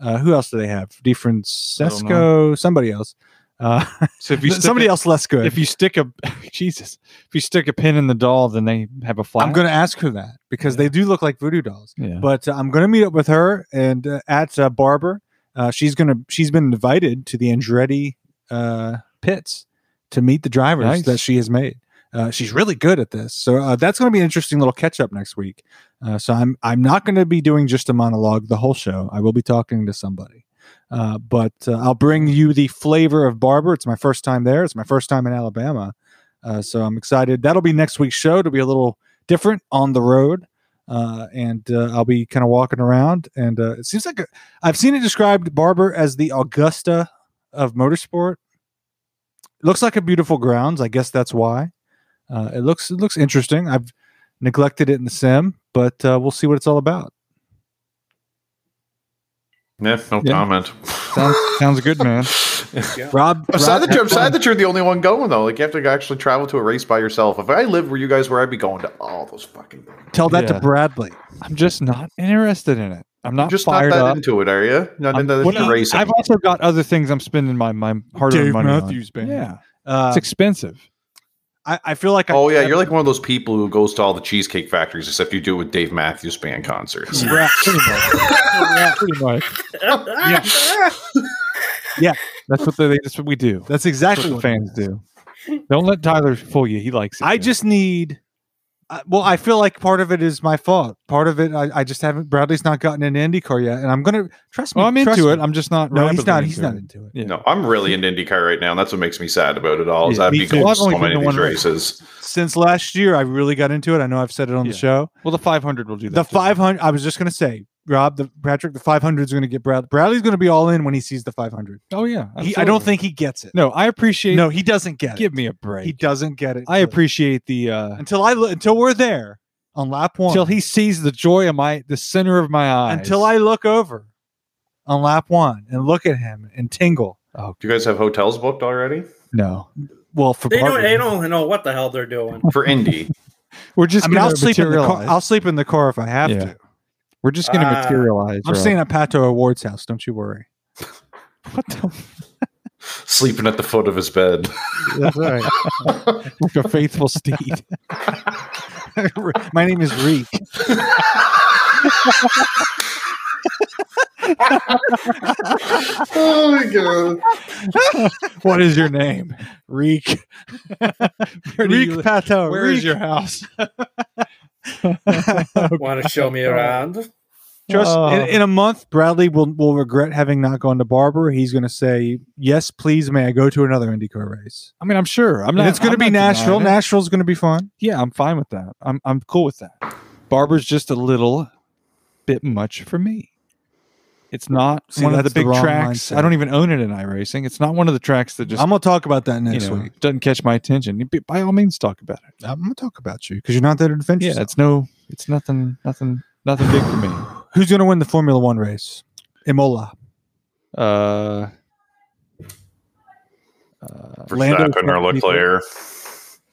Uh, who else do they have? DeFrancesco, somebody else. Uh, [LAUGHS] so if you [LAUGHS] somebody a- else less good. if you stick a [LAUGHS] Jesus, if you stick a pin in the doll, then they have a flat. I'm going to ask her that because they do look like voodoo dolls. Yeah. But uh, I'm going to meet up with her and uh, at uh, Barber. Uh, she's going to she's been invited to the Andretti uh, pits to meet the drivers Nice. that she has made. Uh, she's really good at this, so uh, that's going to be an interesting little catch up next week. Uh, so I'm I'm not going to be doing just a monologue the whole show. I will be talking to somebody. Uh, but uh, I'll bring you the flavor of Barber. It's my first time there. It's my first time in Alabama. Uh, so I'm excited. That'll be next week's show. It'll be a little different on the road. Uh, and uh, I'll be kind of walking around. And uh, it seems like I've seen it described Barber as the Augusta of motorsport. It looks like a beautiful grounds. I guess that's why. It looks it looks interesting. I've neglected it in the sim, but we'll see what it's all about. Yeah, no Yeah. comment. sounds, sounds good, man. [LAUGHS] Rob, I'm sad, Rob, that you're, I'm have sad fun. that you're the only one going though. Like you have to actually travel to a race by yourself. If I lived where you guys were, I'd be going to all those fucking. tell that Yeah. to Bradley. I'm just not interested in it. I'm not Just not that up. into it, are you? Not I'm- into well, the racing. I've also got other things I'm spending my my hard-earned Dave money Matthews on. Band. Yeah, Uh, it's expensive. I, I feel like I, oh yeah, you're like one of those people who goes to all the cheesecake factories, except you do it with Dave Matthews Band concerts. Yeah, pretty much. [LAUGHS] yeah, pretty much. That's what they. That's what we do. That's That's exactly what what fans do. Don't let Tyler fool you. He likes it. I too. just need Uh, well, I feel like part of it is my fault. Part of it, I, I just haven't. Bradley's not gotten an IndyCar yet, and I'm gonna trust me. Well, I'm trust into me. it. I'm just not. no, he's not. He's into not into it. Yeah. No, I'm really into IndyCar right now, and that's what makes me sad about it all. Is Yeah, I've me been going to so only been many of these races. Since last year, I really got into it. I know I've said it on Yeah. the show. Well, the 500 will do that. The too. 500. I was just gonna say, Rob, the Patrick, the 500 is gonna get Brad. Bradley's gonna be all in when he sees the 500. Oh yeah. He, I don't think he gets it. No, I appreciate. No, he doesn't get give it. Give me a break. He doesn't get it. I appreciate the uh until I look until we're there on lap one. until he sees the joy of my the center of my eyes. until I look over on lap one and look at him and tingle. Oh Do you guys have hotels booked already no, Well, for They don't. They don't know what the hell they're doing. for Indy? [LAUGHS] we're just. I mean, I'll sleep in the car. I'll sleep in the car if I have Yeah. to. We're just going to Ah. materialize. I'm Rob. staying at Pato O'Ward's house. Don't you worry. [LAUGHS] what the [LAUGHS] Sleeping at the foot of his bed. That's right. [LAUGHS] like a faithful steed. My name is Reek. oh my god! what is your name? Reek. Reek you Pato. Where is Reek. your house? [LAUGHS] Want to show me around? Trust Oh. in, in a month, Bradley will will regret having not gone to Barber. He's going to say, "Yes, please, may I go to another IndyCar race?" I mean, I'm sure. I'm And not. it's going to be not Nashville. it. Nashville's going to be fun. Yeah, I'm fine with that. I'm I'm cool with that. Barber's just a little bit much for me. It's not See, one of the that's the big tracks. mindset. I don't even own it in iRacing. It's not one of the tracks that just I'm going to talk about that you next know week. doesn't catch my attention. You- By all means, talk about it. I'm going to talk about you because you're not there to defend Yeah, it's no, it's nothing, nothing, nothing big for me. [SIGHS] Who's going to win the Formula One race? Imola. Uh, uh, Lando or Leclerc.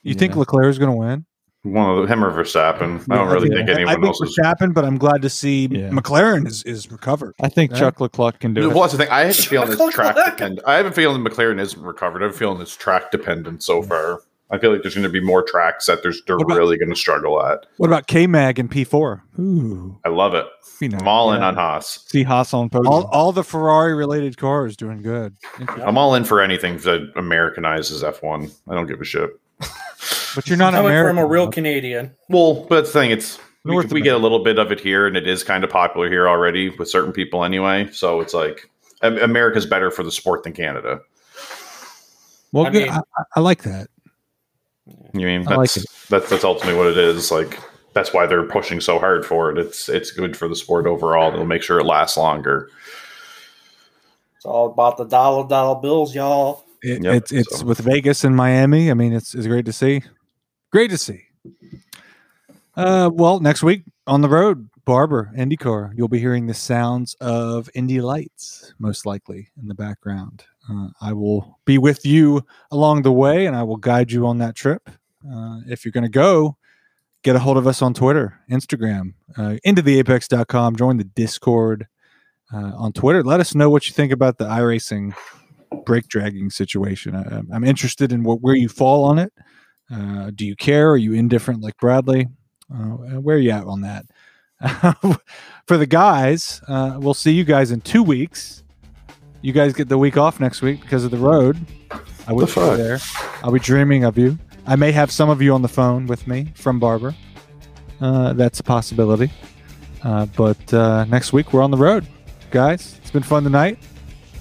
You think Yeah. Leclerc is going to win? One of the, him or Verstappen. I don't really think I anyone think else is. Verstappen, but I'm glad to see Yeah. McLaren is, is recovered. I think Yeah. Chuck Leclerc can do Well, it. that's the thing. I have a [LAUGHS] feeling it's track dependent. I have a feeling McLaren isn't recovered. I have a feeling it's track dependent so far. I feel like there's going to be more tracks that there's they're about- really going to struggle at. What about K Mag and P4? Ooh, I love it. you know, I'm all in on Haas. See Haas on podium. All, all the Ferrari related cars doing good. I'm all in for anything that Americanizes F1. I don't give a shit. But you're not Coming American. from a real Canadian. Well, but that's the thing. It's we, North we get a little bit of it here, and it is kind of popular here already with certain people anyway. So it's like America's better for the sport than Canada. Well, I good. mean- I, I- I like that. You mean I like that's that's that's ultimately what it is. Like that's why they're pushing so hard for it. It's it's good for the sport overall. It'll make sure it lasts longer. It's all about the dollar dollar bills, y'all. It, Yep, it's it's so- with Vegas and Miami. I mean, it's it's great to see. Great to see. Uh, well, next week on the road, Barber, IndyCar. You'll be hearing the sounds of Indy lights, most likely in the background. Uh, I will be with you along the way, and I will guide you on that trip. Uh, if you're going to go, get a hold of us on Twitter, Instagram, uh, into the apex.com, join the Discord uh, on Twitter. Let us know what you think about the iRacing brake dragging situation. I, I'm interested in what, where you fall on it. Uh, do you care? Are you indifferent like Bradley? Uh, where are you at on that? [LAUGHS] For the guys, uh, we'll see you guys in two weeks. You guys get the week off next week because of the road. I wish you were there. I'll be dreaming of you. I may have some of you on the phone with me from Barber. Uh, that's a possibility. Uh, but uh, next week we're on the road, guys. It's been fun tonight.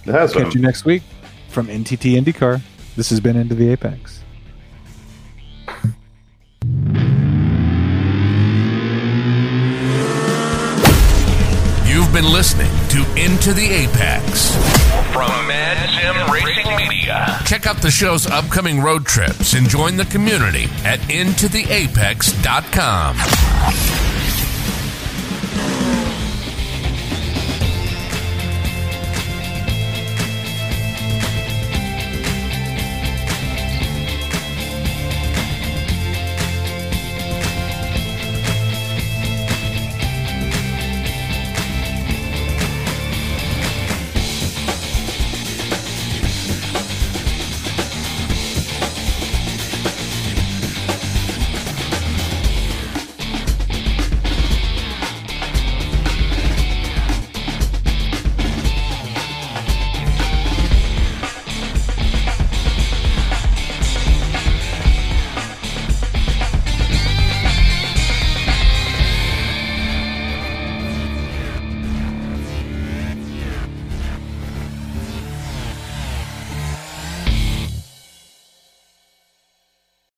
It has been. Catch you next week from NTT IndyCar. This has been Into the Apex. You've been listening to Into the Apex. From Mad Sim Racing Media. Check out the show's upcoming road trips and join the community at intotheapex.com.